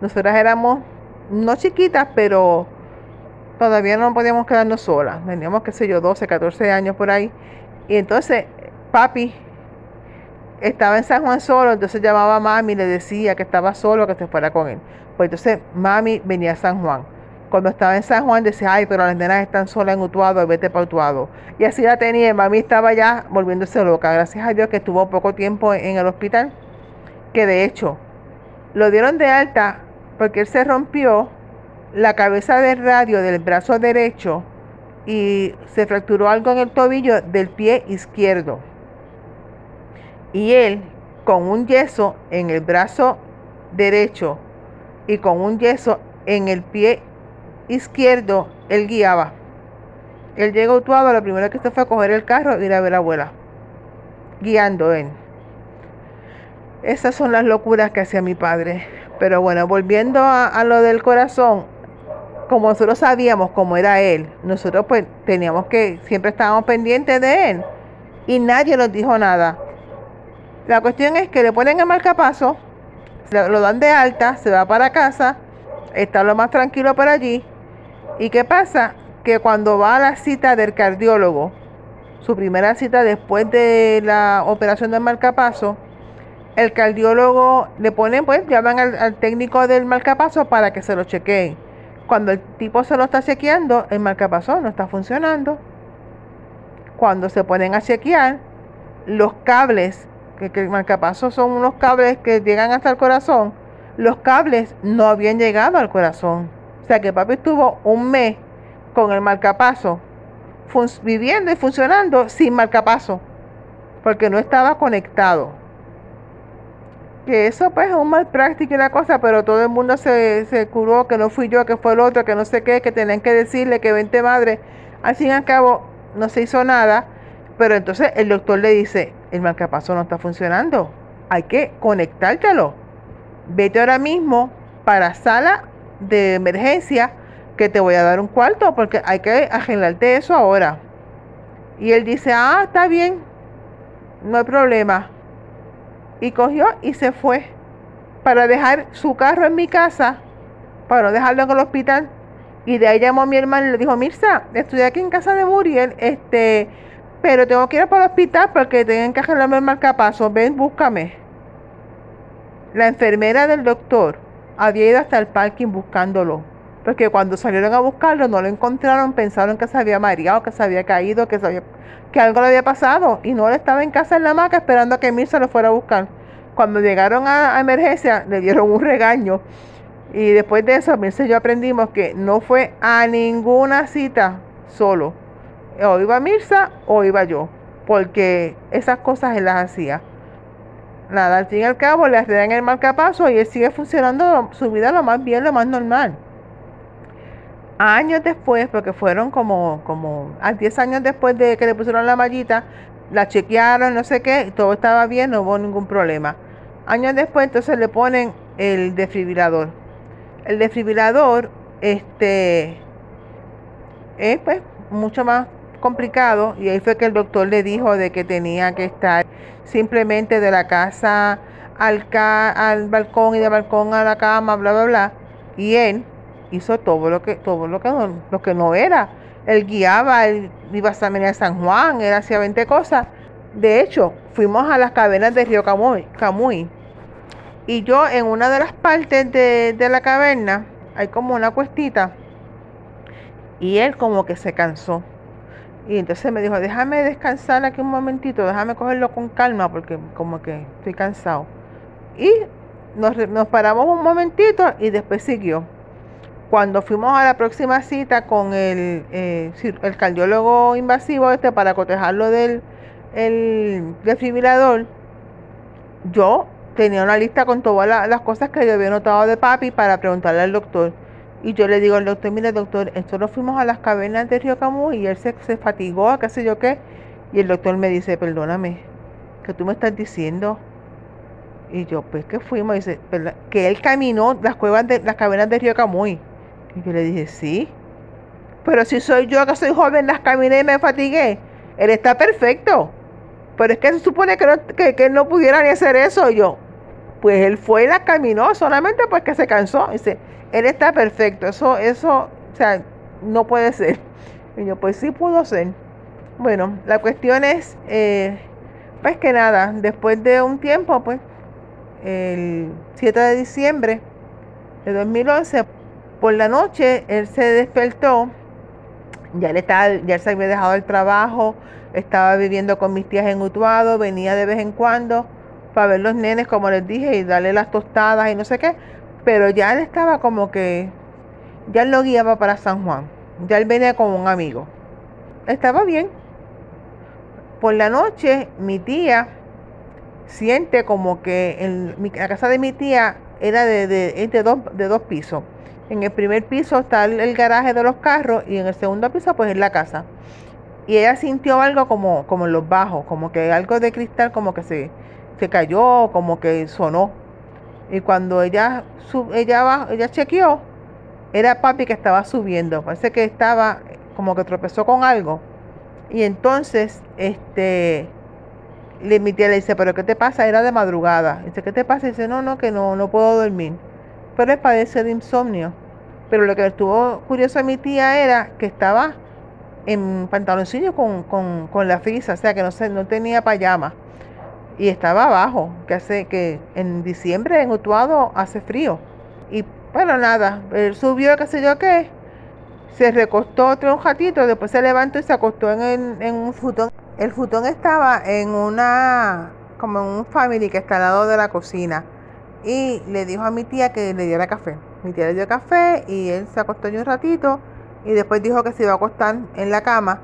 Nosotras éramos no chiquitas, pero todavía no podíamos quedarnos solas. Teníamos, qué sé yo, 12, 14 años por ahí. Y entonces papi estaba en San Juan solo, entonces llamaba a mami y le decía que estaba solo, que se fuera con él. Pues entonces mami venía a San Juan cuando estaba en San Juan decía, ay, pero las nenas están solas en Utuado, vete para Utuado. Y así la tenía, mami estaba ya volviéndose loca. Gracias a Dios que estuvo poco tiempo en el hospital, que de hecho lo dieron de alta porque él se rompió la cabeza del radio del brazo derecho y se fracturó algo en el tobillo del pie izquierdo. Y él, con un yeso en el brazo derecho y con un yeso en el pie izquierdo, él guiaba. Él llegó a Utuado, lo primero que se fue a coger el carro y ir a ver a la abuela, guiando él. Esas son las locuras que hacía mi padre. Pero bueno, volviendo a, lo del corazón, como nosotros sabíamos cómo era él, nosotros pues teníamos que, siempre estábamos pendientes de él. Y nadie nos dijo nada. La cuestión es que le ponen el marcapaso, lo dan de alta, se va para casa, está lo más tranquilo por allí ¿Y qué pasa? Que cuando va a la cita del cardiólogo, su primera cita después de la operación del marcapaso, el cardiólogo le pone, pues llaman al, al técnico del marcapaso para que se lo chequeen. Cuando el tipo se lo está chequeando, el marcapaso no está funcionando. Cuando se ponen a chequear, los cables, que, que el marcapaso son unos cables que llegan hasta el corazón, los cables no habían llegado al corazón sea que papi estuvo un mes con el marcapaso, viviendo y funcionando sin marcapaso, porque no estaba conectado. Que eso pues es un mal práctico y la cosa, pero todo el mundo se, se curó, que no fui yo, que fue el otro, que no sé qué, que tenían que decirle que vente madre. Al fin y al cabo no se hizo nada, pero entonces el doctor le dice, el marcapaso no está funcionando, hay que conectártelo. Vete ahora mismo para sala de emergencia que te voy a dar un cuarto porque hay que arreglarte eso ahora. Y él dice, ah, está bien, no hay problema. Y cogió y se fue para dejar su carro en mi casa, para no dejarlo en el hospital. Y de ahí llamó a mi hermano y le dijo, Mirza, estoy aquí en casa de Muriel, este, pero tengo que ir para el hospital porque tienen que arreglarme el marcapaso, ven, búscame. La enfermera del doctor había ido hasta el parking buscándolo, porque cuando salieron a buscarlo no lo encontraron, pensaron que se había mareado, que se había caído, que, que algo le había pasado y no él estaba en casa en la hamaca esperando a que Mirza lo fuera a buscar. Cuando llegaron a, emergencia le dieron un regaño y después de eso Mirza y yo aprendimos que no fue a ninguna cita solo. O iba Mirza o iba yo, porque esas cosas él las hacía. Nada, al fin y al cabo le dan el marcapaso y él sigue funcionando su vida lo más bien, lo más normal años después, porque fueron como, como a 10 años después de que le pusieron la mallita, la chequearon, no sé qué, todo estaba bien, no hubo ningún problema. Años después entonces le ponen el desfibrilador. El desfibrilador este, es pues mucho más complicado y ahí fue que el doctor le dijo de que tenía que estar simplemente de la casa al, al balcón y de balcón a la cama, bla, bla, bla. Y él hizo todo lo que, todo lo que no, lo que no era. Él guiaba, él iba a San Juan, él hacía 20 cosas. De hecho, fuimos a las cavernas de Río Camuy, Camuy. Y yo en una de las partes de, de la caverna, hay como una cuestita. Y él como que se cansó. Y entonces me dijo, déjame descansar aquí un momentito, déjame cogerlo con calma porque como que estoy cansado. Y nos, nos paramos un momentito y después siguió. Cuando fuimos a la próxima cita con el, eh, el cardiólogo invasivo este para cotejarlo del el desfibrilador, yo tenía una lista con todas las cosas que yo había notado de papi para preguntarle al doctor. Y yo le digo al doctor, mire doctor, nosotros fuimos a las cavernas de Río Camus y él se, se fatigó, qué sé yo qué. Y el doctor me dice, perdóname, ¿qué tú me estás diciendo? Y yo, pues que fuimos, dice, que él caminó las cuevas de las cavernas de Río Camuy. Y yo le dije, sí. Pero si soy yo que soy joven, las caminé y me fatigué. Él está perfecto. Pero es que se supone que, no, que, él no pudiera ni hacer eso. Yo, pues él fue y las caminó solamente porque se cansó. Dice, él está perfecto. Eso, eso, o sea, no puede ser. Y yo, pues sí pudo ser. Bueno, la cuestión es, eh, pues que nada, después de un tiempo, pues, el 7 de diciembre de 2011, por la noche él se despertó, ya, él estaba, ya se había dejado el trabajo, estaba viviendo con mis tías en Utuado, venía de vez en cuando para ver los nenes, como les dije, y darle las tostadas y no sé qué, pero ya él estaba como que, ya él lo guiaba para San Juan, ya él venía con un amigo. Estaba bien. Por la noche mi tía siente como que en la casa de mi tía era de, de, dos, de dos pisos. En el primer piso está el, garaje de los carros y en el segundo piso pues es la casa. Y ella sintió algo como, como en los bajos, como que algo de cristal como que se, se cayó, como que sonó. Y cuando ella, sub, ella, ella chequeó, era papi que estaba subiendo. Parece que estaba como que tropezó con algo. Y entonces, este, le mi tía le dice, pero ¿qué te pasa? Era de madrugada. Dice, ¿qué te pasa? dice, no, no, que no, no puedo dormir pero él padece de insomnio. Pero lo que estuvo curioso a mi tía era que estaba en pantaloncillo con, con, la frisa, o sea que no, se, no tenía payama. Y estaba abajo, que hace que en diciembre en Utuado hace frío. Y bueno, nada, él subió, qué sé yo qué, se recostó otro un ratito, después se levantó y se acostó en, en un futón. El futón estaba en una, como en un family que está al lado de la cocina y le dijo a mi tía que le diera café. Mi tía le dio café y él se acostó un ratito y después dijo que se iba a acostar en la cama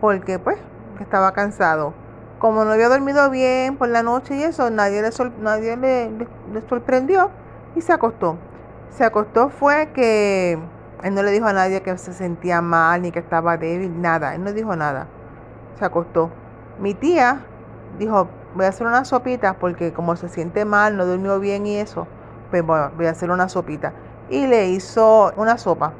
porque pues estaba cansado. Como no había dormido bien por la noche y eso, nadie le, sorprendió y se acostó. Se acostó fue que él no le dijo a nadie que se sentía mal ni que estaba débil, nada, él no dijo nada. Se acostó. Mi tía dijo, voy a hacer una sopita porque como se siente mal, no durmió bien y eso, pues voy a hacer una sopita. Y le hizo una sopa.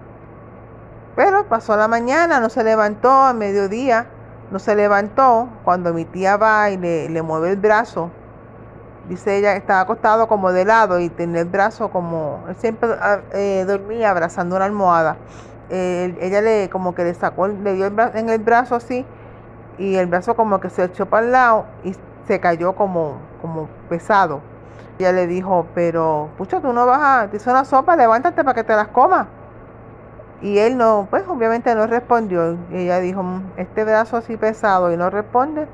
Pero pasó la mañana, no se levantó, a mediodía no se levantó. Cuando mi tía va y le, mueve el brazo, dice ella que estaba acostado como de lado y tenía el brazo como, él siempre ah, eh, dormía abrazando una almohada. ella le como que le sacó, le dio el en el brazo así y el brazo como que se echó para el lado y se cayó como, como pesado. Ella le dijo, pero, pucha, tú no vas a, te hizo una sopa, levántate para que te las comas. Y él no, pues obviamente no respondió. Y ella dijo, "Mm, este brazo así pesado y no responde,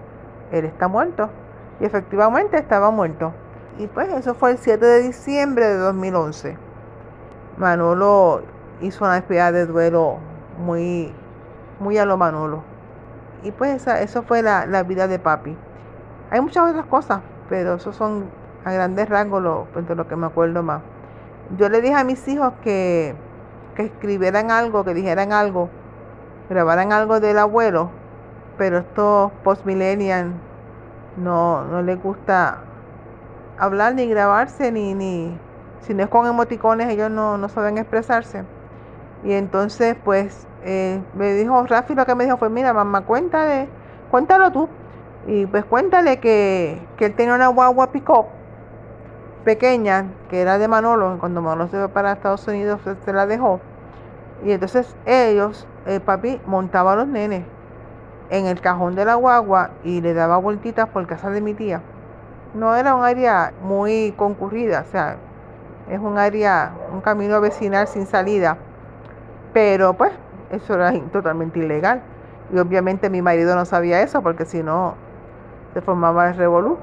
él está muerto. Y efectivamente estaba muerto. Y pues eso fue el 7 de diciembre de 2011. Manolo hizo una despedida de duelo muy, muy a lo Manolo. Y pues esa, eso fue la, la vida de papi. Hay muchas otras cosas, pero esos son a grandes rasgos lo, pues, de lo que me acuerdo más. Yo le dije a mis hijos que, que escribieran algo, que dijeran algo, grabaran algo del abuelo, pero estos post-millennials no, no les gusta hablar ni grabarse, ni, ni si no es con emoticones, ellos no, no saben expresarse. Y entonces, pues, eh, me dijo, Rafi lo que me dijo fue, mira, mamá, cuéntale, cuéntalo tú. Y pues cuéntale que, que él tenía una guagua pick pequeña, que era de Manolo, cuando Manolo se fue para Estados Unidos se, se la dejó. Y entonces ellos, el papi, montaba a los nenes en el cajón de la guagua y le daba vueltitas por casa de mi tía. No era un área muy concurrida, o sea, es un área, un camino vecinal sin salida. Pero pues, eso era totalmente ilegal. Y obviamente mi marido no sabía eso porque si no se formaba el revolú.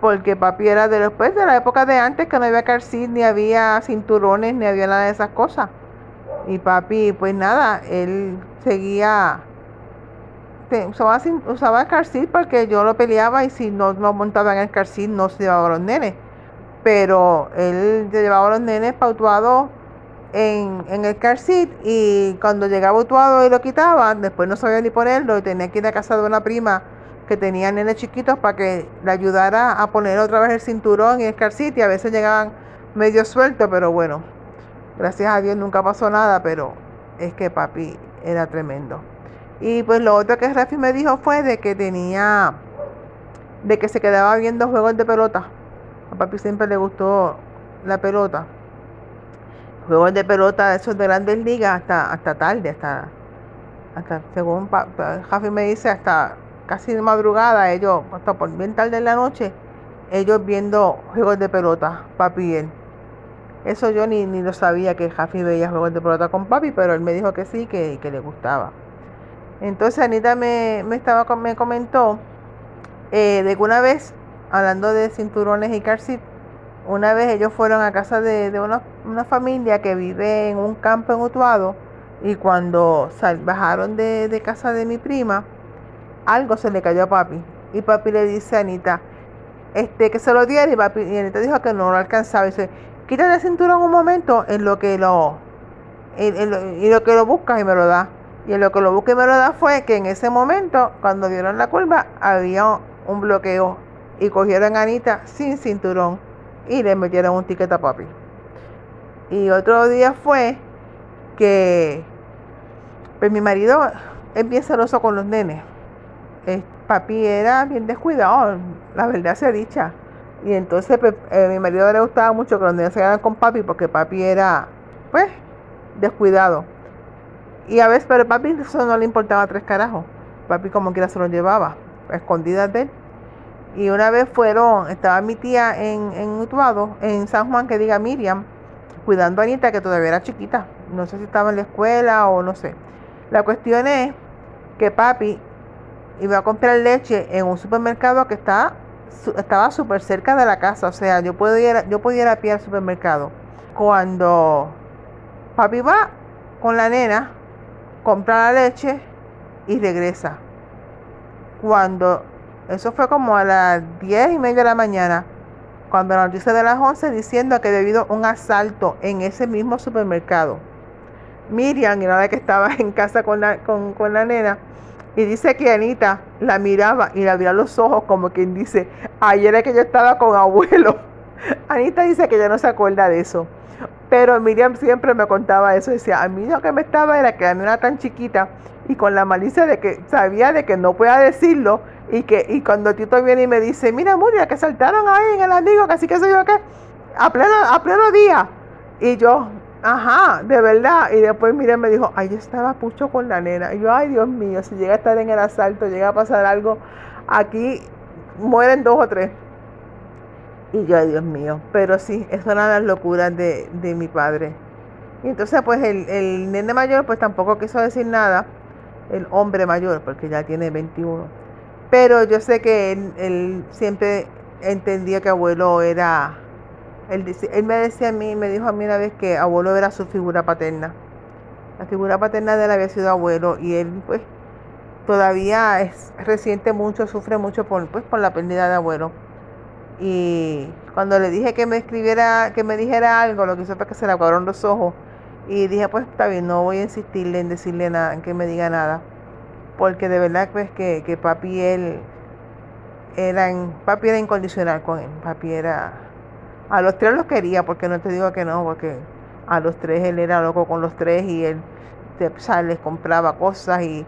Porque papi era de después de la época de antes que no había calcit, ni había cinturones, ni había nada de esas cosas. Y papi, pues nada, él seguía, usaba, usaba el calcit porque yo lo peleaba y si no nos montaba en el calcit no se llevaba a los nenes. Pero él llevaba a los nenes pautuados en, en el seat y cuando llegaba Utuado y lo quitaba, después no sabía ni ponerlo y tenía que ir a casa de una prima que tenía nenes chiquitos para que le ayudara a poner otra vez el cinturón y el seat y a veces llegaban medio sueltos, pero bueno, gracias a Dios nunca pasó nada, pero es que papi era tremendo. Y pues lo otro que Rafi me dijo fue de que tenía, de que se quedaba viendo juegos de pelota. A papi siempre le gustó la pelota juegos de pelota esos de grandes ligas hasta hasta tarde, hasta hasta según Javi me dice hasta casi de madrugada, ellos hasta por bien tarde en la noche, ellos viendo juegos de pelota, papi y él. Eso yo ni, ni lo sabía que Javi veía juegos de pelota con papi, pero él me dijo que sí, que, que le gustaba. Entonces Anita me, me estaba me comentó eh, de que una vez, hablando de cinturones y car una vez ellos fueron a casa de, de una, una familia que vive en un campo en Utuado y cuando bajaron de, de casa de mi prima, algo se le cayó a papi. Y papi le dice a Anita, este, que se lo diera y papi, y Anita dijo que no lo alcanzaba. Y dice, quítate el cinturón un momento en lo que lo, en- en lo- y lo que lo buscas y me lo da. Y en lo que lo busca y me lo da fue que en ese momento, cuando dieron la curva, había un bloqueo y cogieron a Anita sin cinturón y le metieron un ticket a papi. Y otro día fue que pues mi marido es bien celoso con los nenes. Papi era bien descuidado, la verdad sea dicha. Y entonces pues, eh, mi marido le gustaba mucho que los nenes se quedaran con papi porque papi era pues descuidado. Y a veces, pero papi eso no le importaba tres carajos. Papi como quiera se lo llevaba, a escondidas de él. Y una vez fueron, estaba mi tía en, en Utuado, en San Juan, que diga Miriam, cuidando a Anita, que todavía era chiquita. No sé si estaba en la escuela o no sé. La cuestión es que papi iba a comprar leche en un supermercado que está, estaba súper cerca de la casa. O sea, yo, puedo ir, yo podía ir a pie al supermercado. Cuando papi va con la nena, compra la leche y regresa. Cuando eso fue como a las 10 y media de la mañana, cuando la noticia de las 11 diciendo que había habido un asalto en ese mismo supermercado. Miriam era la que estaba [laughs] en casa con la, con, con la nena y dice que Anita la miraba y le abría los ojos como quien dice, ayer es que yo estaba con abuelo. [laughs] Anita dice que ya no se acuerda de eso. Pero Miriam siempre me contaba eso. Decía, a mí lo que me estaba era que a mí era tan chiquita y con la malicia de que sabía de que no pueda decirlo y que y cuando Tito viene y me dice, mira Muria, que saltaron ahí en el amigo, que así que soy yo qué, a pleno, a pleno día. Y yo, ajá, de verdad. Y después Miriam me dijo, ay, yo estaba pucho con la nena. Y yo, ay, Dios mío, si llega a estar en el asalto, llega a pasar algo, aquí mueren dos o tres. Y yo, ay Dios mío, pero sí, eso eran las locuras de, de mi padre. Y entonces pues el, el nene mayor pues tampoco quiso decir nada, el hombre mayor, porque ya tiene 21. Pero yo sé que él, él siempre entendía que abuelo era, él, me decía a mí, me dijo a mí una vez que abuelo era su figura paterna. La figura paterna de él había sido abuelo y él pues todavía es, resiente mucho, sufre mucho por, pues, por la pérdida de abuelo. Y cuando le dije que me escribiera, que me dijera algo, lo que hizo fue que se le aguaron los ojos. Y dije, pues está bien, no voy a insistirle en decirle nada, en que me diga nada. Porque de verdad pues que, que papi él era, en- papi era incondicional con él. Papi era, a los tres los quería, porque no te digo que no, porque a los tres él era loco con los tres y él o les compraba cosas y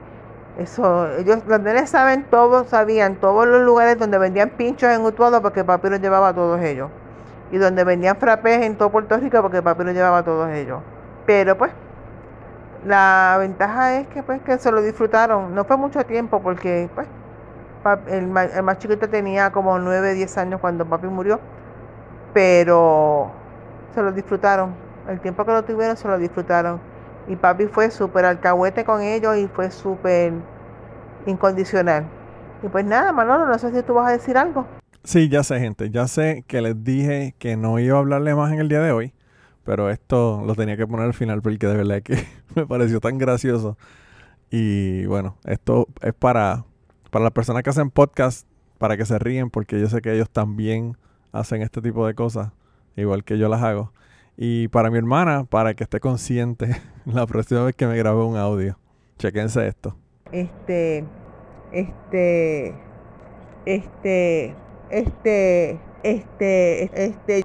eso, ellos, los nenes saben todos, sabían todos los lugares donde vendían pinchos en Utuado porque papi los llevaba a todos ellos. Y donde vendían frappés en todo Puerto Rico porque papi los llevaba a todos ellos. Pero pues, la ventaja es que pues que se lo disfrutaron. No fue mucho tiempo porque pues el, el más chiquito tenía como 9, 10 años cuando papi murió. Pero se lo disfrutaron. El tiempo que lo tuvieron se lo disfrutaron. Y papi fue súper alcahuete con ellos y fue súper incondicional. Y pues nada, Manolo, no sé si tú vas a decir algo. Sí, ya sé, gente. Ya sé que les dije que no iba a hablarle más en el día de hoy. Pero esto lo tenía que poner al final porque de verdad que [laughs] me pareció tan gracioso. Y bueno, esto es para, para las personas que hacen podcast, para que se ríen, porque yo sé que ellos también hacen este tipo de cosas, igual que yo las hago. Y para mi hermana, para que esté consciente la próxima vez que me grabe un audio. Chequense esto. Este, este, este, este, este, este,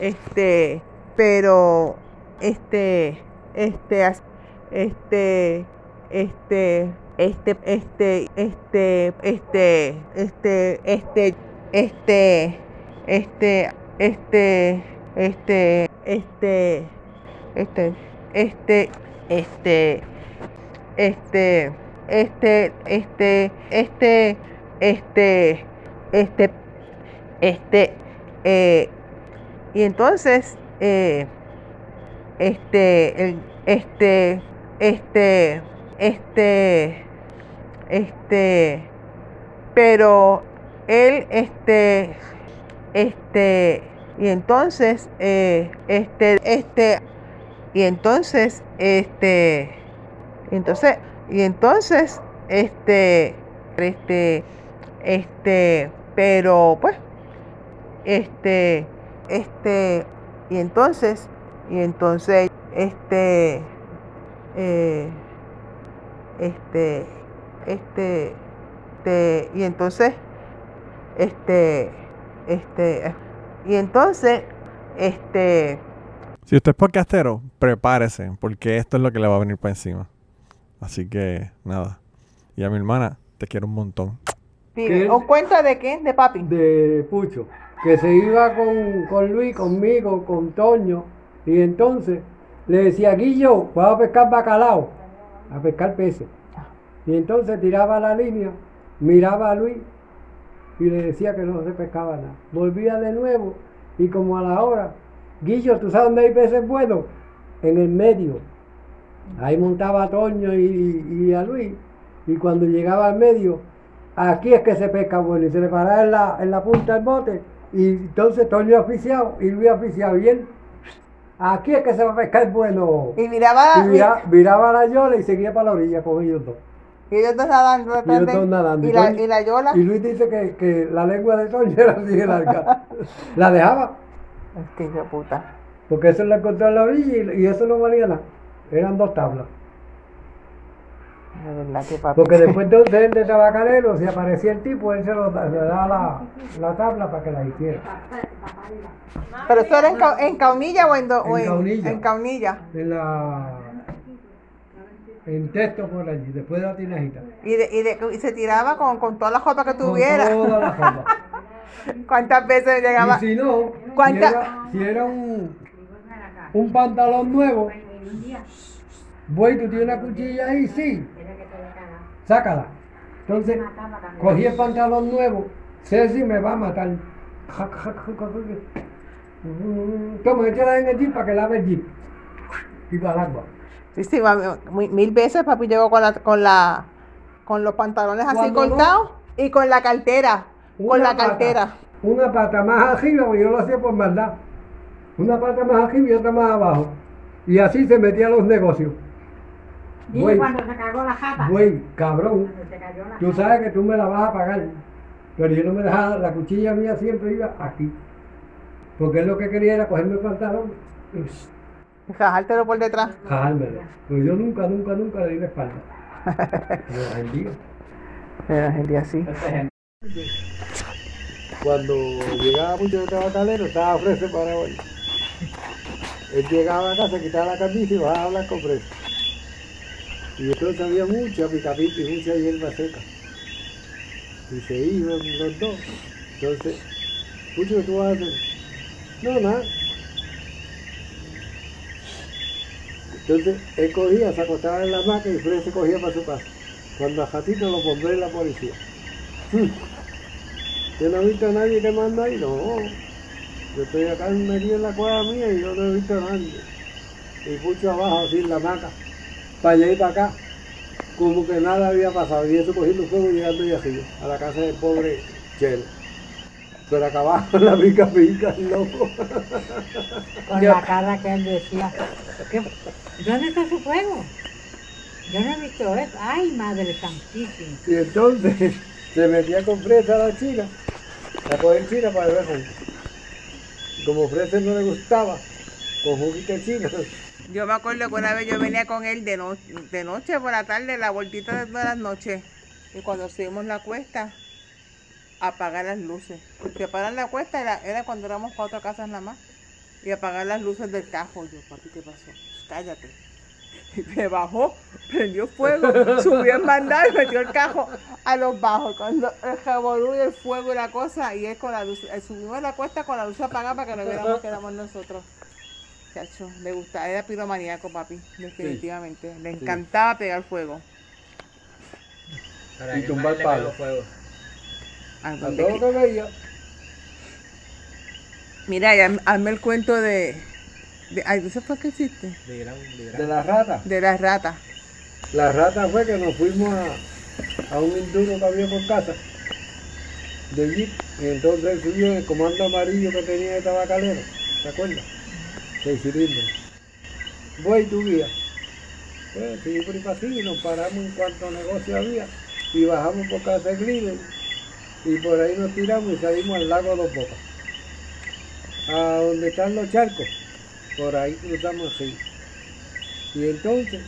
este, pero, este, este, este, este, este, este, este, este, este, este, este, este, este, este, este, este, este, este, este, este, este, este, este, este, este, eh, y entonces, eh, este, el, este, este, este, este, pero él, este, este, y entonces, eh, este, este, y entonces, este, entonces, y entonces, este, este, este, pero pues, este, este, y entonces, y entonces, este, eh, este, este, este, y entonces, este, este, y entonces, este, Si usted es podcastero, prepárese, porque esto es lo que le va a venir para encima. Así que, nada. Y a mi hermana, te quiero un montón. ¿Qué? ¿un cuento de qué? De papi. de Pucho, que se iba con, con Luis, conmigo, con Toño, y entonces le decía, Guillo, vamos a pescar bacalao, a pescar peces. Y entonces tiraba la línea, miraba a Luis y le decía que no se pescaba nada. Volvía de nuevo y como a la hora, Guillo, ¿tú sabes dónde hay peces buenos? En el medio. Ahí montaba a Toño y, y a Luis. Y cuando llegaba al medio, aquí es que se pesca bueno. Y se le paraba en la, en la punta del bote. Y entonces Toño oficiado y Luis oficiado. Y él, aquí es que se va a pescar bueno. Y miraba, Y mira- miraba la yola y seguía para la orilla con ellos dos. Y ellos dos nadando, Y ellos dos nadando. y la, y la yola, Y Luis dice que, que la lengua de Toño era así de larga. [laughs] la dejaba. es que de puta. Porque eso la encontró en la orilla y, y eso no valía nada. Eran dos tablas. De verdad que papi. Porque después de, [laughs] de, de tabacalero, si aparecía el tipo, él se lo le daba la, la tabla para que la hiciera. Pero eso era en, en Caunilla o en, do- o en, Caunilla. en Caunilla. En la. En texto por allí, después de la tinajita. Y, de, y, de- y se tiraba con, con toda la que Con tuviera. toda la ropa. [laughs] ¿Cuántas veces llegaba? Y si no, si ¿Cuánta- era, si era un, un pantalón nuevo, voy, tú tienes una cuchilla ahí, sí, sácala. Entonces, cogí el pantalón nuevo, Ceci me va a matar. Toma, échala en el jeep para que lave el jeep. Y para el agua. Sí, sí, mami, mil veces papi llegó con la, con la, con los pantalones así Cuando no- cortados y con la cartera, con Una la pata, cartera. Una pata más arriba, porque yo lo hacía por maldad. Una pata más arriba y otra más abajo. Y así se metía a los negocios. Dile Güey. cuando se cagó la jata. Güey, cabrón. Tú sabes que tú me la vas a pagar. Pero yo no me dejaba, la cuchilla mía siempre iba aquí. Porque él lo que quería era cogerme el pantalón y Rajártelo por detrás. jajármelo. Pero yo nunca, nunca, nunca le di la espalda. Gente así. Cuando llegaba mucho de tabacalero, estaba Frese para hoy. Él llegaba a casa, quitaba la camisa y bajaba a hablar con Frese. Y entonces había mucha picapita y mucha hierba seca. Y se iban los dos. Entonces, mucho que tú vas a hacer. No, nada. Entonces, él cogía, se acostaba en la hamaca y Frese cogía para su casa. Cuando a Jatito lo pondré en la policía. Yo no he visto a nadie que manda ahí, no. Yo estoy acá metido en la cueva mía y yo no he visto a nadie. Y pucho abajo así en la hamaca, para allá y para acá, como que nada había pasado. Y eso cogiendo fuego y llegando y arriba, a la casa del pobre Chelo. Pero acá abajo la pica pica, el loco. Con Yo- la cara que él decía. ¿qué- ¿Dónde está su fuego? Yo no he visto eso. Ay, madre santísima. Y entonces se metía con fresa a la china, a coger china para beber jugo. Y Como fresa no le gustaba, con juguito de china. Yo me acuerdo que una vez yo venía con él de, no- de noche por la tarde, la vueltita de todas las noches. Y cuando subimos la cuesta, apagar las luces. Porque apagar la cuesta era, era cuando éramos cuatro casas nada más. Y apagar las luces del cajo. Yo, papi, ¿qué pasó? Cállate. Y me bajó, prendió fuego, [laughs] subió en mandado y metió el cajo a los bajos. Cuando el revolú y el fuego y la cosa, y él con la luz, él a la cuesta con la luz apagada para que no viéramos que éramos nosotros. Chacho, le gustaba, era piromaníaco, papi, definitivamente. Le encantaba pegar fuego. Para Y tumbar palo. fuego. A todo lo que veía. Mira, ya hazme el cuento de. de ay, ¿eso fue que hiciste? De gran, de gran. De la rata. De las ratas. La rata fue que nos fuimos a, a un induro que había por casa de jeep y entonces él subió en el comando amarillo que tenía de tabacalero, ¿te acuerdas? Seis cilindros. Voy tu guía. Pues seguí por para así y nos paramos en cuanto negocio había y bajamos por casa de Gliden y por ahí nos tiramos y salimos al lago Dos Bocas. A donde están los charcos, por ahí cruzamos así. Y entonces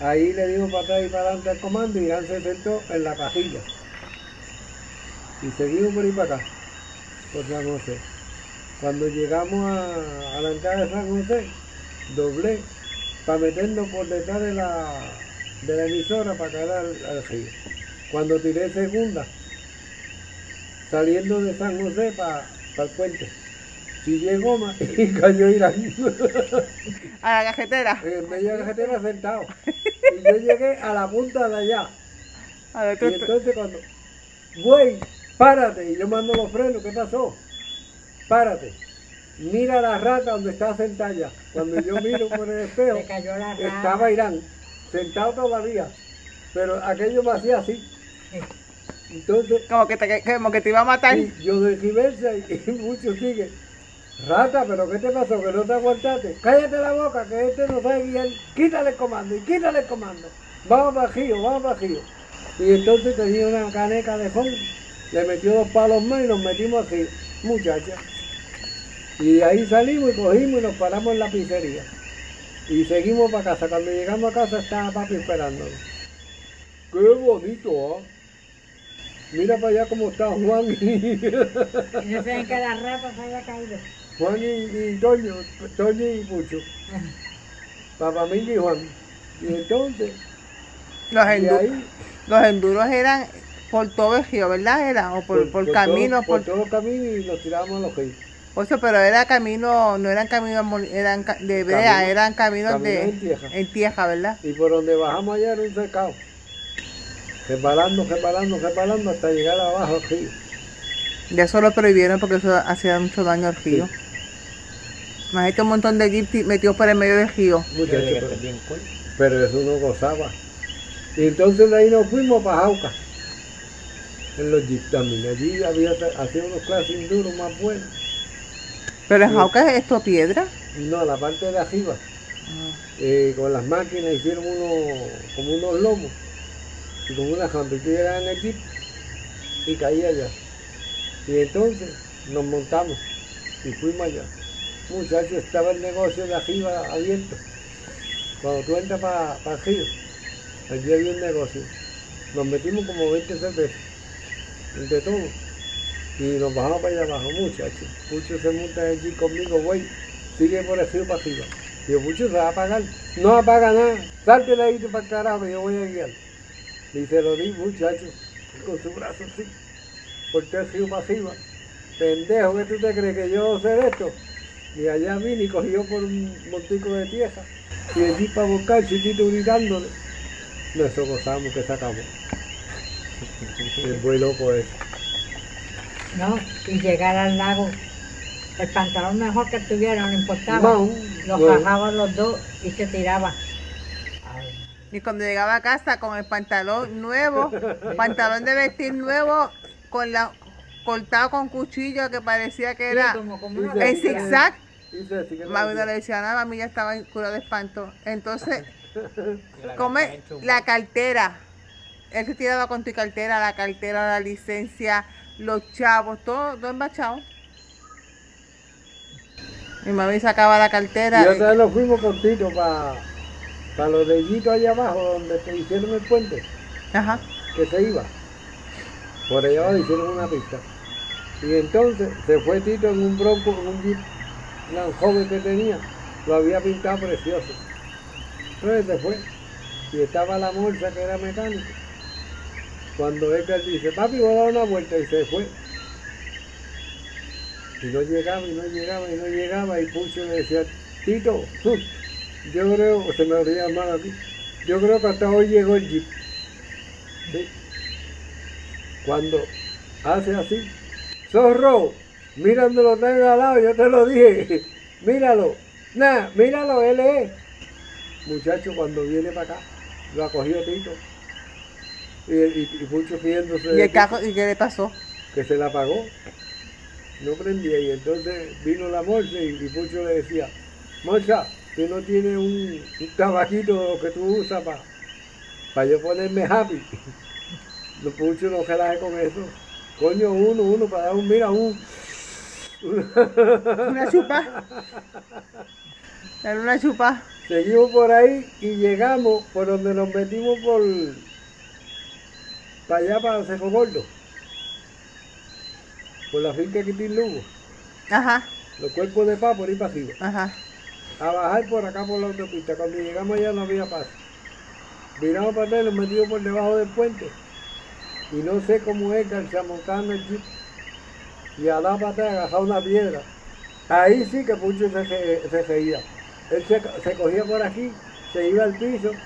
Ahí le dimos para atrás y para adelante al comando y Irán se sentó en la cajilla. Y seguimos por ahí para acá, por San José. Cuando llegamos a, la entrada de San José, doblé para meternos por detrás de la, de la emisora para caer al, al río. Cuando tiré segunda, saliendo de San José para el puente, siguié goma [laughs] y cayó Irán. A la cajetera. en medio de la carretera sentado. Y yo llegué a la punta de allá. A ver, Y entonces cuando, güey, párate. Y yo mando los frenos, ¿qué pasó? Párate. Mira la rata donde está sentada ya. Cuando yo miro por el espejo, Se cayó la rata. estaba Irán, sentado todavía. Pero aquello me hacía así. Entonces, como, que te, como que te iba a matar. Sí, yo de reversa y, [laughs] y muchos siguen. Rata, pero ¿qué te pasó? Que no te aguantaste. Cállate la boca, que este no sabe guiar. Quítale el comando y quítale el comando. Vamos bajío, vamos bajío. Y entonces tenía una caneca de fondo. Le metió dos palos más y nos metimos aquí, muchacha. Y de ahí salimos y cogimos y nos paramos en la pizzería. Y seguimos para casa. Cuando llegamos a casa estaba papi esperándonos. Qué bonito, ¿ah? Mira para allá cómo está Juan y, Y no saben que la rata se haya caído. Juan y, y Toño, Toño y Pucho. Papá Milla y Juan. Y entonces, Los, endu- ahí, los enduros eran por todo el río, ¿verdad? Era, o por, por, caminos, todo- por, por todos los caminos y nos tiramos a los ríos. por eso, pero era camino, no eran caminos eran de brea, Camino- eran caminos de caminos en tierra. en tierra, ¿verdad? Y por donde bajamos allá era un cercado. Reparando, reparando, reparando hasta llegar abajo al río. Ya eso lo prohibieron porque eso hacía mucho daño al río. Imagínate un montón de jeep metidos por el medio del río. Muchacho, pero, pero eso no gozaba. Y entonces de ahí nos fuimos para Jauca. En los jeeps también. Allí había hacía unos clases duros más buenos. Pero en Jauca es esto piedra. No, la parte de arriba. Eh, con las máquinas hicieron unos, como unos lomos. Y con una rampa. Y tú llegabas en el jeep y caía allá. Y entonces nos montamos y fuimos allá. Muchachos, estaba el negocio de arriba abierto. Cuando tú entras para pa río, allí había un negocio. Nos metimos como 20 cervezas, entre todos. Y nos bajamos para allá abajo, muchachos. Mucho se monta allí conmigo, güey. Sigue por el río para arriba. Digo, mucho se va a pagar. No apaga nada. Salte de ahí para el carajo, yo voy a guiar. Y se lo di, muchachos, con su brazo así. Por todo el río para arriba. Pendejo, ¿qué tú te crees que yo sé esto? Y allá vine y cogió por un montico de tierra. Y allí para buscar, chiquito gritándole. Nosotros gozamos que sacamos. Es muy loco eso. No, y llegar al lago, el pantalón mejor que tuviera, no importaba. No, Los bueno. bajaban los dos y se tiraba. Y cuando llegaba a casa con el pantalón nuevo, pantalón de vestir nuevo, con la cortado con cuchillo que parecía que era bestia. zigzag. Mami no le decía nada, mami ya estaba en cura de espanto. Entonces, [laughs] come la cartera. Él se tiraba con tu cartera, la cartera, la licencia, los chavos, todo, todo embachado. Mi mami sacaba la cartera. Y otra vez nos fuimos con Tito para los de Yito allá abajo, donde te hicieron el puente, Ajá. que se iba. Por allá abajo hicieron una pista. Y entonces se fue Tito en un bronco, con un jeep, joven que tenía, lo había pintado precioso. Entonces se fue. Y estaba la morsa que era mecánico. Cuando Edgar dice, papi, voy a dar una vuelta, y se fue. Y no llegaba, y no llegaba, y no llegaba, y Pucho le decía, Tito, tú, yo creo, se me ría mal a mí, yo creo que hasta hoy llegó el jeep. ¿Sí? Cuando hace así, zorro, mírame lo tengo al lado, yo te lo dije, [laughs] míralo, nah, míralo, él es. Muchacho, cuando viene para acá, lo ha cogido Tito. Y, y, y riéndose ¿Y el carro, y qué le pasó? que se la apagó. No prendía y entonces vino la morsa y, y Pucho le decía, Morsa, tú no tienes un, un que tú usas para yo ponerme happy. [laughs] Los Pucho no relaje con eso. Coño, uno, uno, para dar un, mira, un... [laughs] Una chupa. Dale una chupa. Seguimos por ahí y llegamos por donde nos metimos por... Para allá, para Cerro Gordo. Por la finca Quitín Lugo. Ajá, Los cuerpos de paz por ahí para arriba. ajá. A bajar por acá por la autopista. Cuando llegamos allá no había paso. Viramos para atrás y nos metimos por debajo del puente. Y no sé cómo es que el jeep. Y a la para atrás agarraba una piedra. Ahí sí que Pucho se, se reía. Él se, se cogía por aquí, se iba al piso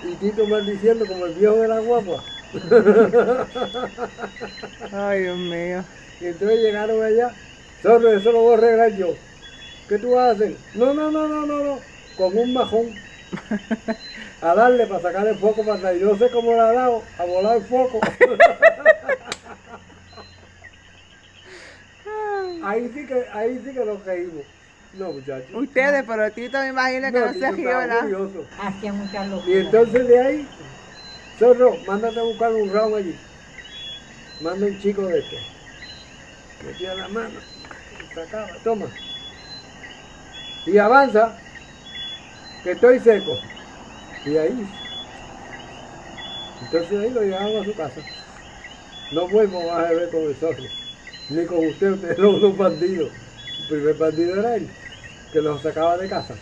y Tito maldiciendo como el viejo de la guagua. [laughs] Ay, Dios mío. Y entonces llegaron allá, zorro, eso lo voy a arreglar yo. ¿Qué tú vas a hacer? No, no, no, no, no, no. Con un majón. [laughs] A darle para sacar el foco para atrás. Y no sé cómo le ha dado a volar el foco. [laughs] ahí sí que, ahí sí que nos reímos. No, muchachos. Ustedes, pero Tito me imagino que no, Tito se rió, ¿verdad? Hacía muchas Y locuras. entonces de ahí, zorro, mándate a buscar un round allí. Manda un chico de esto. Metía la mano, sacaba, toma. Y avanza, que estoy seco. Y ahí. Entonces ahí lo llevamos a su casa. No vuelvo más a ver con el zorro. Ni con usted, ustedes son unos bandidos. El primer bandido era él, que los sacaba de casa.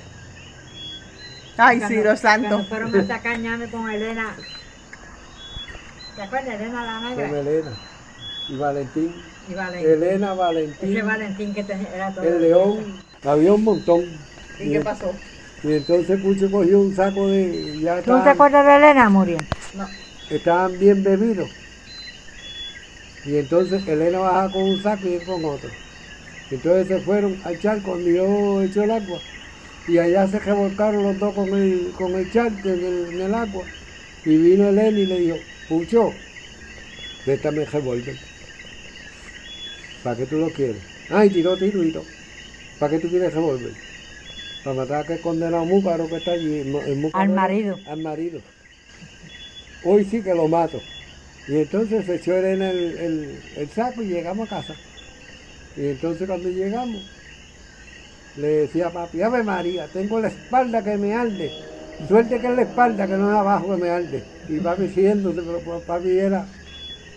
Ay, Cuando- sí, los Cuando santos. fueron a sacar ñame con Elena. ¿Te acuerdas? Elena la Con negra. Elena y Valentín. Y Valentín. Elena, Valentín, Ese Valentín que te- era todo. el león, había un montón. ¿Y qué pasó? Y entonces Pucho cogió un saco de. Ya ¿Tú no te acuerdas de Elena, Muriel? estaban bien bebidos. Y entonces Elena baja con un saco y él con otro. Entonces se fueron al charco donde yo echó el agua. Y allá se revolcaron los dos con el, con el charco en el, en el agua. Y vino Elena y le dijo, Pucho, préstame el revólver. ¿Para qué tú lo quieres? Ay, tiró tiro y todo. ¿Para qué tú quieres revólver? Para matar a aquel condenado múcaro que está allí. el múcaro Al marido. Al marido. Hoy sí que lo mato. Y entonces se echó Elena el, el- el saco y llegamos a casa. Y entonces cuando llegamos, le decía a papi, Ave María, tengo la espalda que me arde. Suerte que es la espalda, que no es abajo que me arde. Y papi siguiéndose, pero papi era.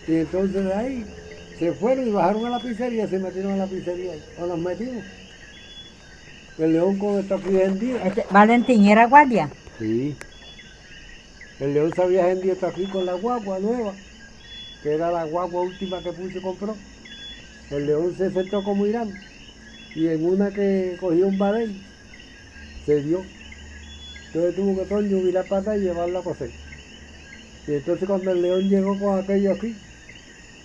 Y entonces de ahí se fueron y bajaron a la pizzería, se metieron a la pizzería. O nos metimos. El león con esto aquí hendido. Este, Valentín era guardia. Sí. El león se había vendido esto aquí con la guagua nueva, que era la guagua última que Pucho compró. El león se sentó como Irán y en una que cogió un badén, se dio. Entonces tuvo que Toño virar para atrás y llevarlo a coser. Y entonces cuando el león llegó con aquello aquí,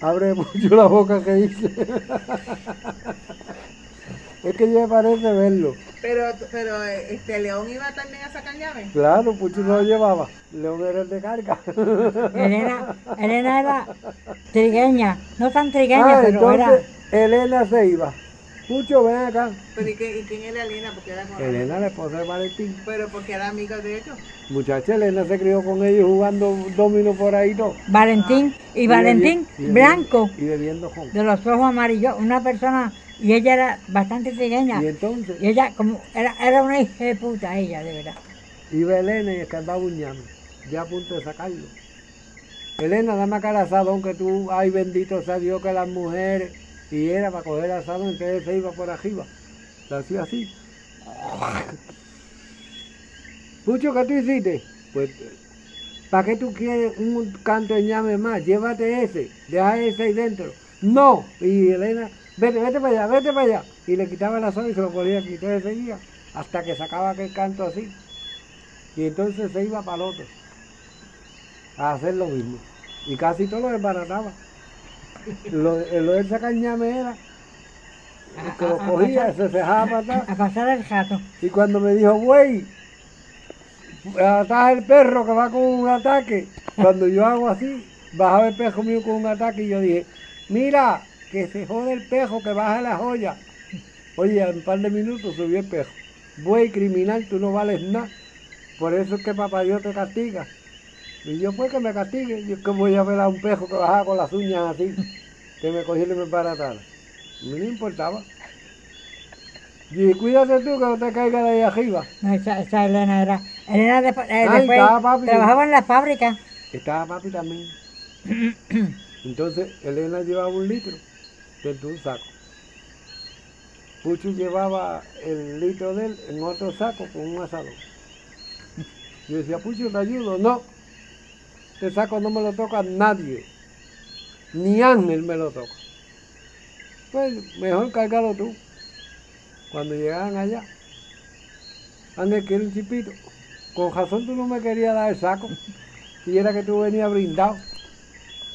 abre [laughs] mucho la boca que dice. [laughs] es que ya me parece verlo. Pero, pero este León iba también a sacar llave. Claro, Pucho no lo llevaba. León era el de carga. [laughs] Elena, Elena era trigueña. No tan trigueña, Ah, pero era. entonces Elena se iba. Pucho, ven acá. Pero ¿y, qué- y quién era Elena? Porque era con- Elena, la esposa de Valentín. Pero porque era amiga de ellos. Muchacha, Elena se crió con ellos jugando domino por ahí todo. Valentín. Y Valentín, bebi- y bebi- blanco, Y bebiendo con. de los ojos amarillos. Una persona. Y ella era bastante trigueña. Y entonces Y ella, como. Era, era una hija de puta, ella, de verdad. iba Elena y escarbaba un ñame, ya a punto de sacarlo. Elena, dame acá el asadón que tú, ay bendito sea Dios que las mujeres. Y era para coger el asadón, entonces se iba por arriba. Lo hacía así. Pucho, ¿qué tú hiciste? Pues, ¿para qué tú quieres un canto de ñame más? Llévate ese, deja ese ahí dentro. No. Y Elena, vete, vete para allá, vete para allá. Y le quitaba el asadón y se lo ponía aquí. Entonces seguía hasta que sacaba aquel canto así. Y entonces se iba para el otro a hacer lo mismo. Y casi todo lo desbarataba. Lo, lo del sacañame era que lo cogía, se dejaba para atrás. A pasar el jato. Y cuando me dijo, güey, ataja el perro que va con un ataque. Cuando yo hago así, bajaba el pejo mío con un ataque y yo dije, mira, que se jode el pejo, que baja la joya. Oye, en un par de minutos subió el pejo. Güey, criminal, tú no vales nada. Por eso es que papá Dios te castiga. Y yo, pues que me castigue. Yo que voy a ver a un pejo que bajaba con las uñas así, que me cogiera y me baratara. A mí no importaba. Y cuídate tú que no te caiga de ahí arriba. No, esa, esa Elena era. Elena después, eh, Ay, después estaba papi. trabajaba en la fábrica. Estaba papi también. Entonces Elena llevaba un litro dentro de un saco. Pucho llevaba el litro de él en otro saco con un asador. Yo decía, Pucho, ¿te ayudo? No. Este saco no me lo toca nadie. Ni Ángel me lo toca. Pues mejor cargalo tú. Cuando llegaban allá, Ángel quiere un chipito. Con razón tú no me querías dar el saco. Y era que tú venías brindado.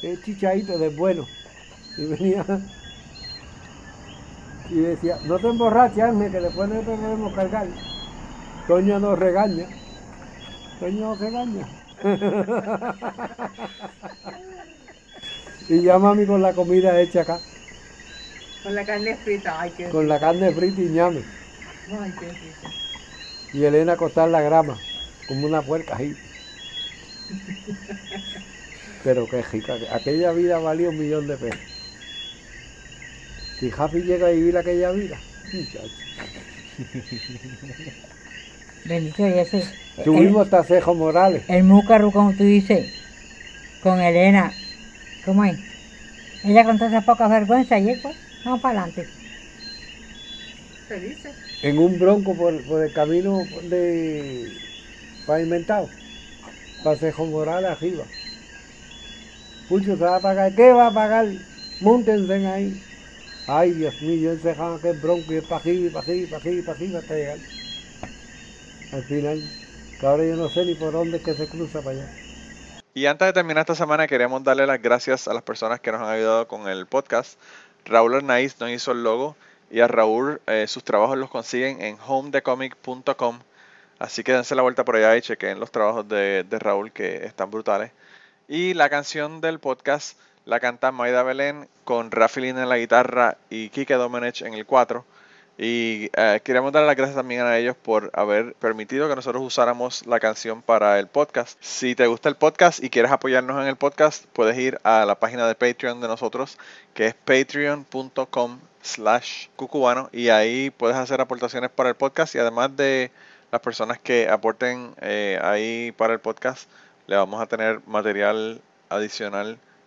El chichadito de bueno. Y venía. Y decía, no te emborraches, Ángel, que después no te podemos cargar. Toño nos regaña. Toño nos regaña. [laughs] y ya mami con la comida hecha acá. Con la carne frita. Ay, qué Con la carne frita y ñame. Ay, qué rico. Y Elena acostar la grama, como una puerca ahí. [laughs] Pero qué rica, que- aquella vida valía un millón de pesos. Si Javi llega a vivir aquella vida, muchacho. Bendito y ese. Tuvimos hasta Cejo Morales. El, múcaro, como tú dices, con Elena. ¿Cómo es? Ella con todas esas pocas vergüenzas y pues, vamos para adelante. Felices. en un bronco por, por el camino de pavimentado. Para Cejo Morales arriba. Pucho se va a pagar. ¿Qué va a pagar? Múntense ahí. Ay, Dios mío, yo encejaba aquel bronco y para arriba, y para arriba, y para arriba, y hasta llegar. Al final, que ahora yo no sé ni por dónde es que se cruza para allá. Y antes de terminar esta semana, queremos darle las gracias a las personas que nos han ayudado con el podcast. Raúl Arnaiz nos hizo el logo y a Raúl eh, sus trabajos los consiguen en homedecomic.com. Así que dense la vuelta por allá y chequen los trabajos de Raúl que están brutales. Y la canción del podcast la canta Maida Belén con Rafi Lin en la guitarra y Kike Domenech en el 4. Y eh, queremos dar las gracias también a ellos por haber permitido que nosotros usáramos la canción para el podcast. Si te gusta el podcast y quieres apoyarnos en el podcast, puedes ir a la página de Patreon de nosotros, que es patreon.com slash cucubano y ahí puedes hacer aportaciones para el podcast y además de las personas que aporten eh, ahí para el podcast, le vamos a tener material adicional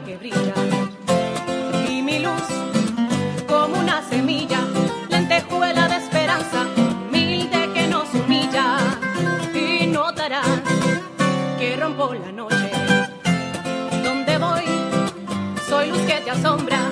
Que brilla y mi luz como una semilla, lentejuela de esperanza, humilde que nos humilla. Y notarás que rompo la noche. Donde voy, soy luz que te asombra.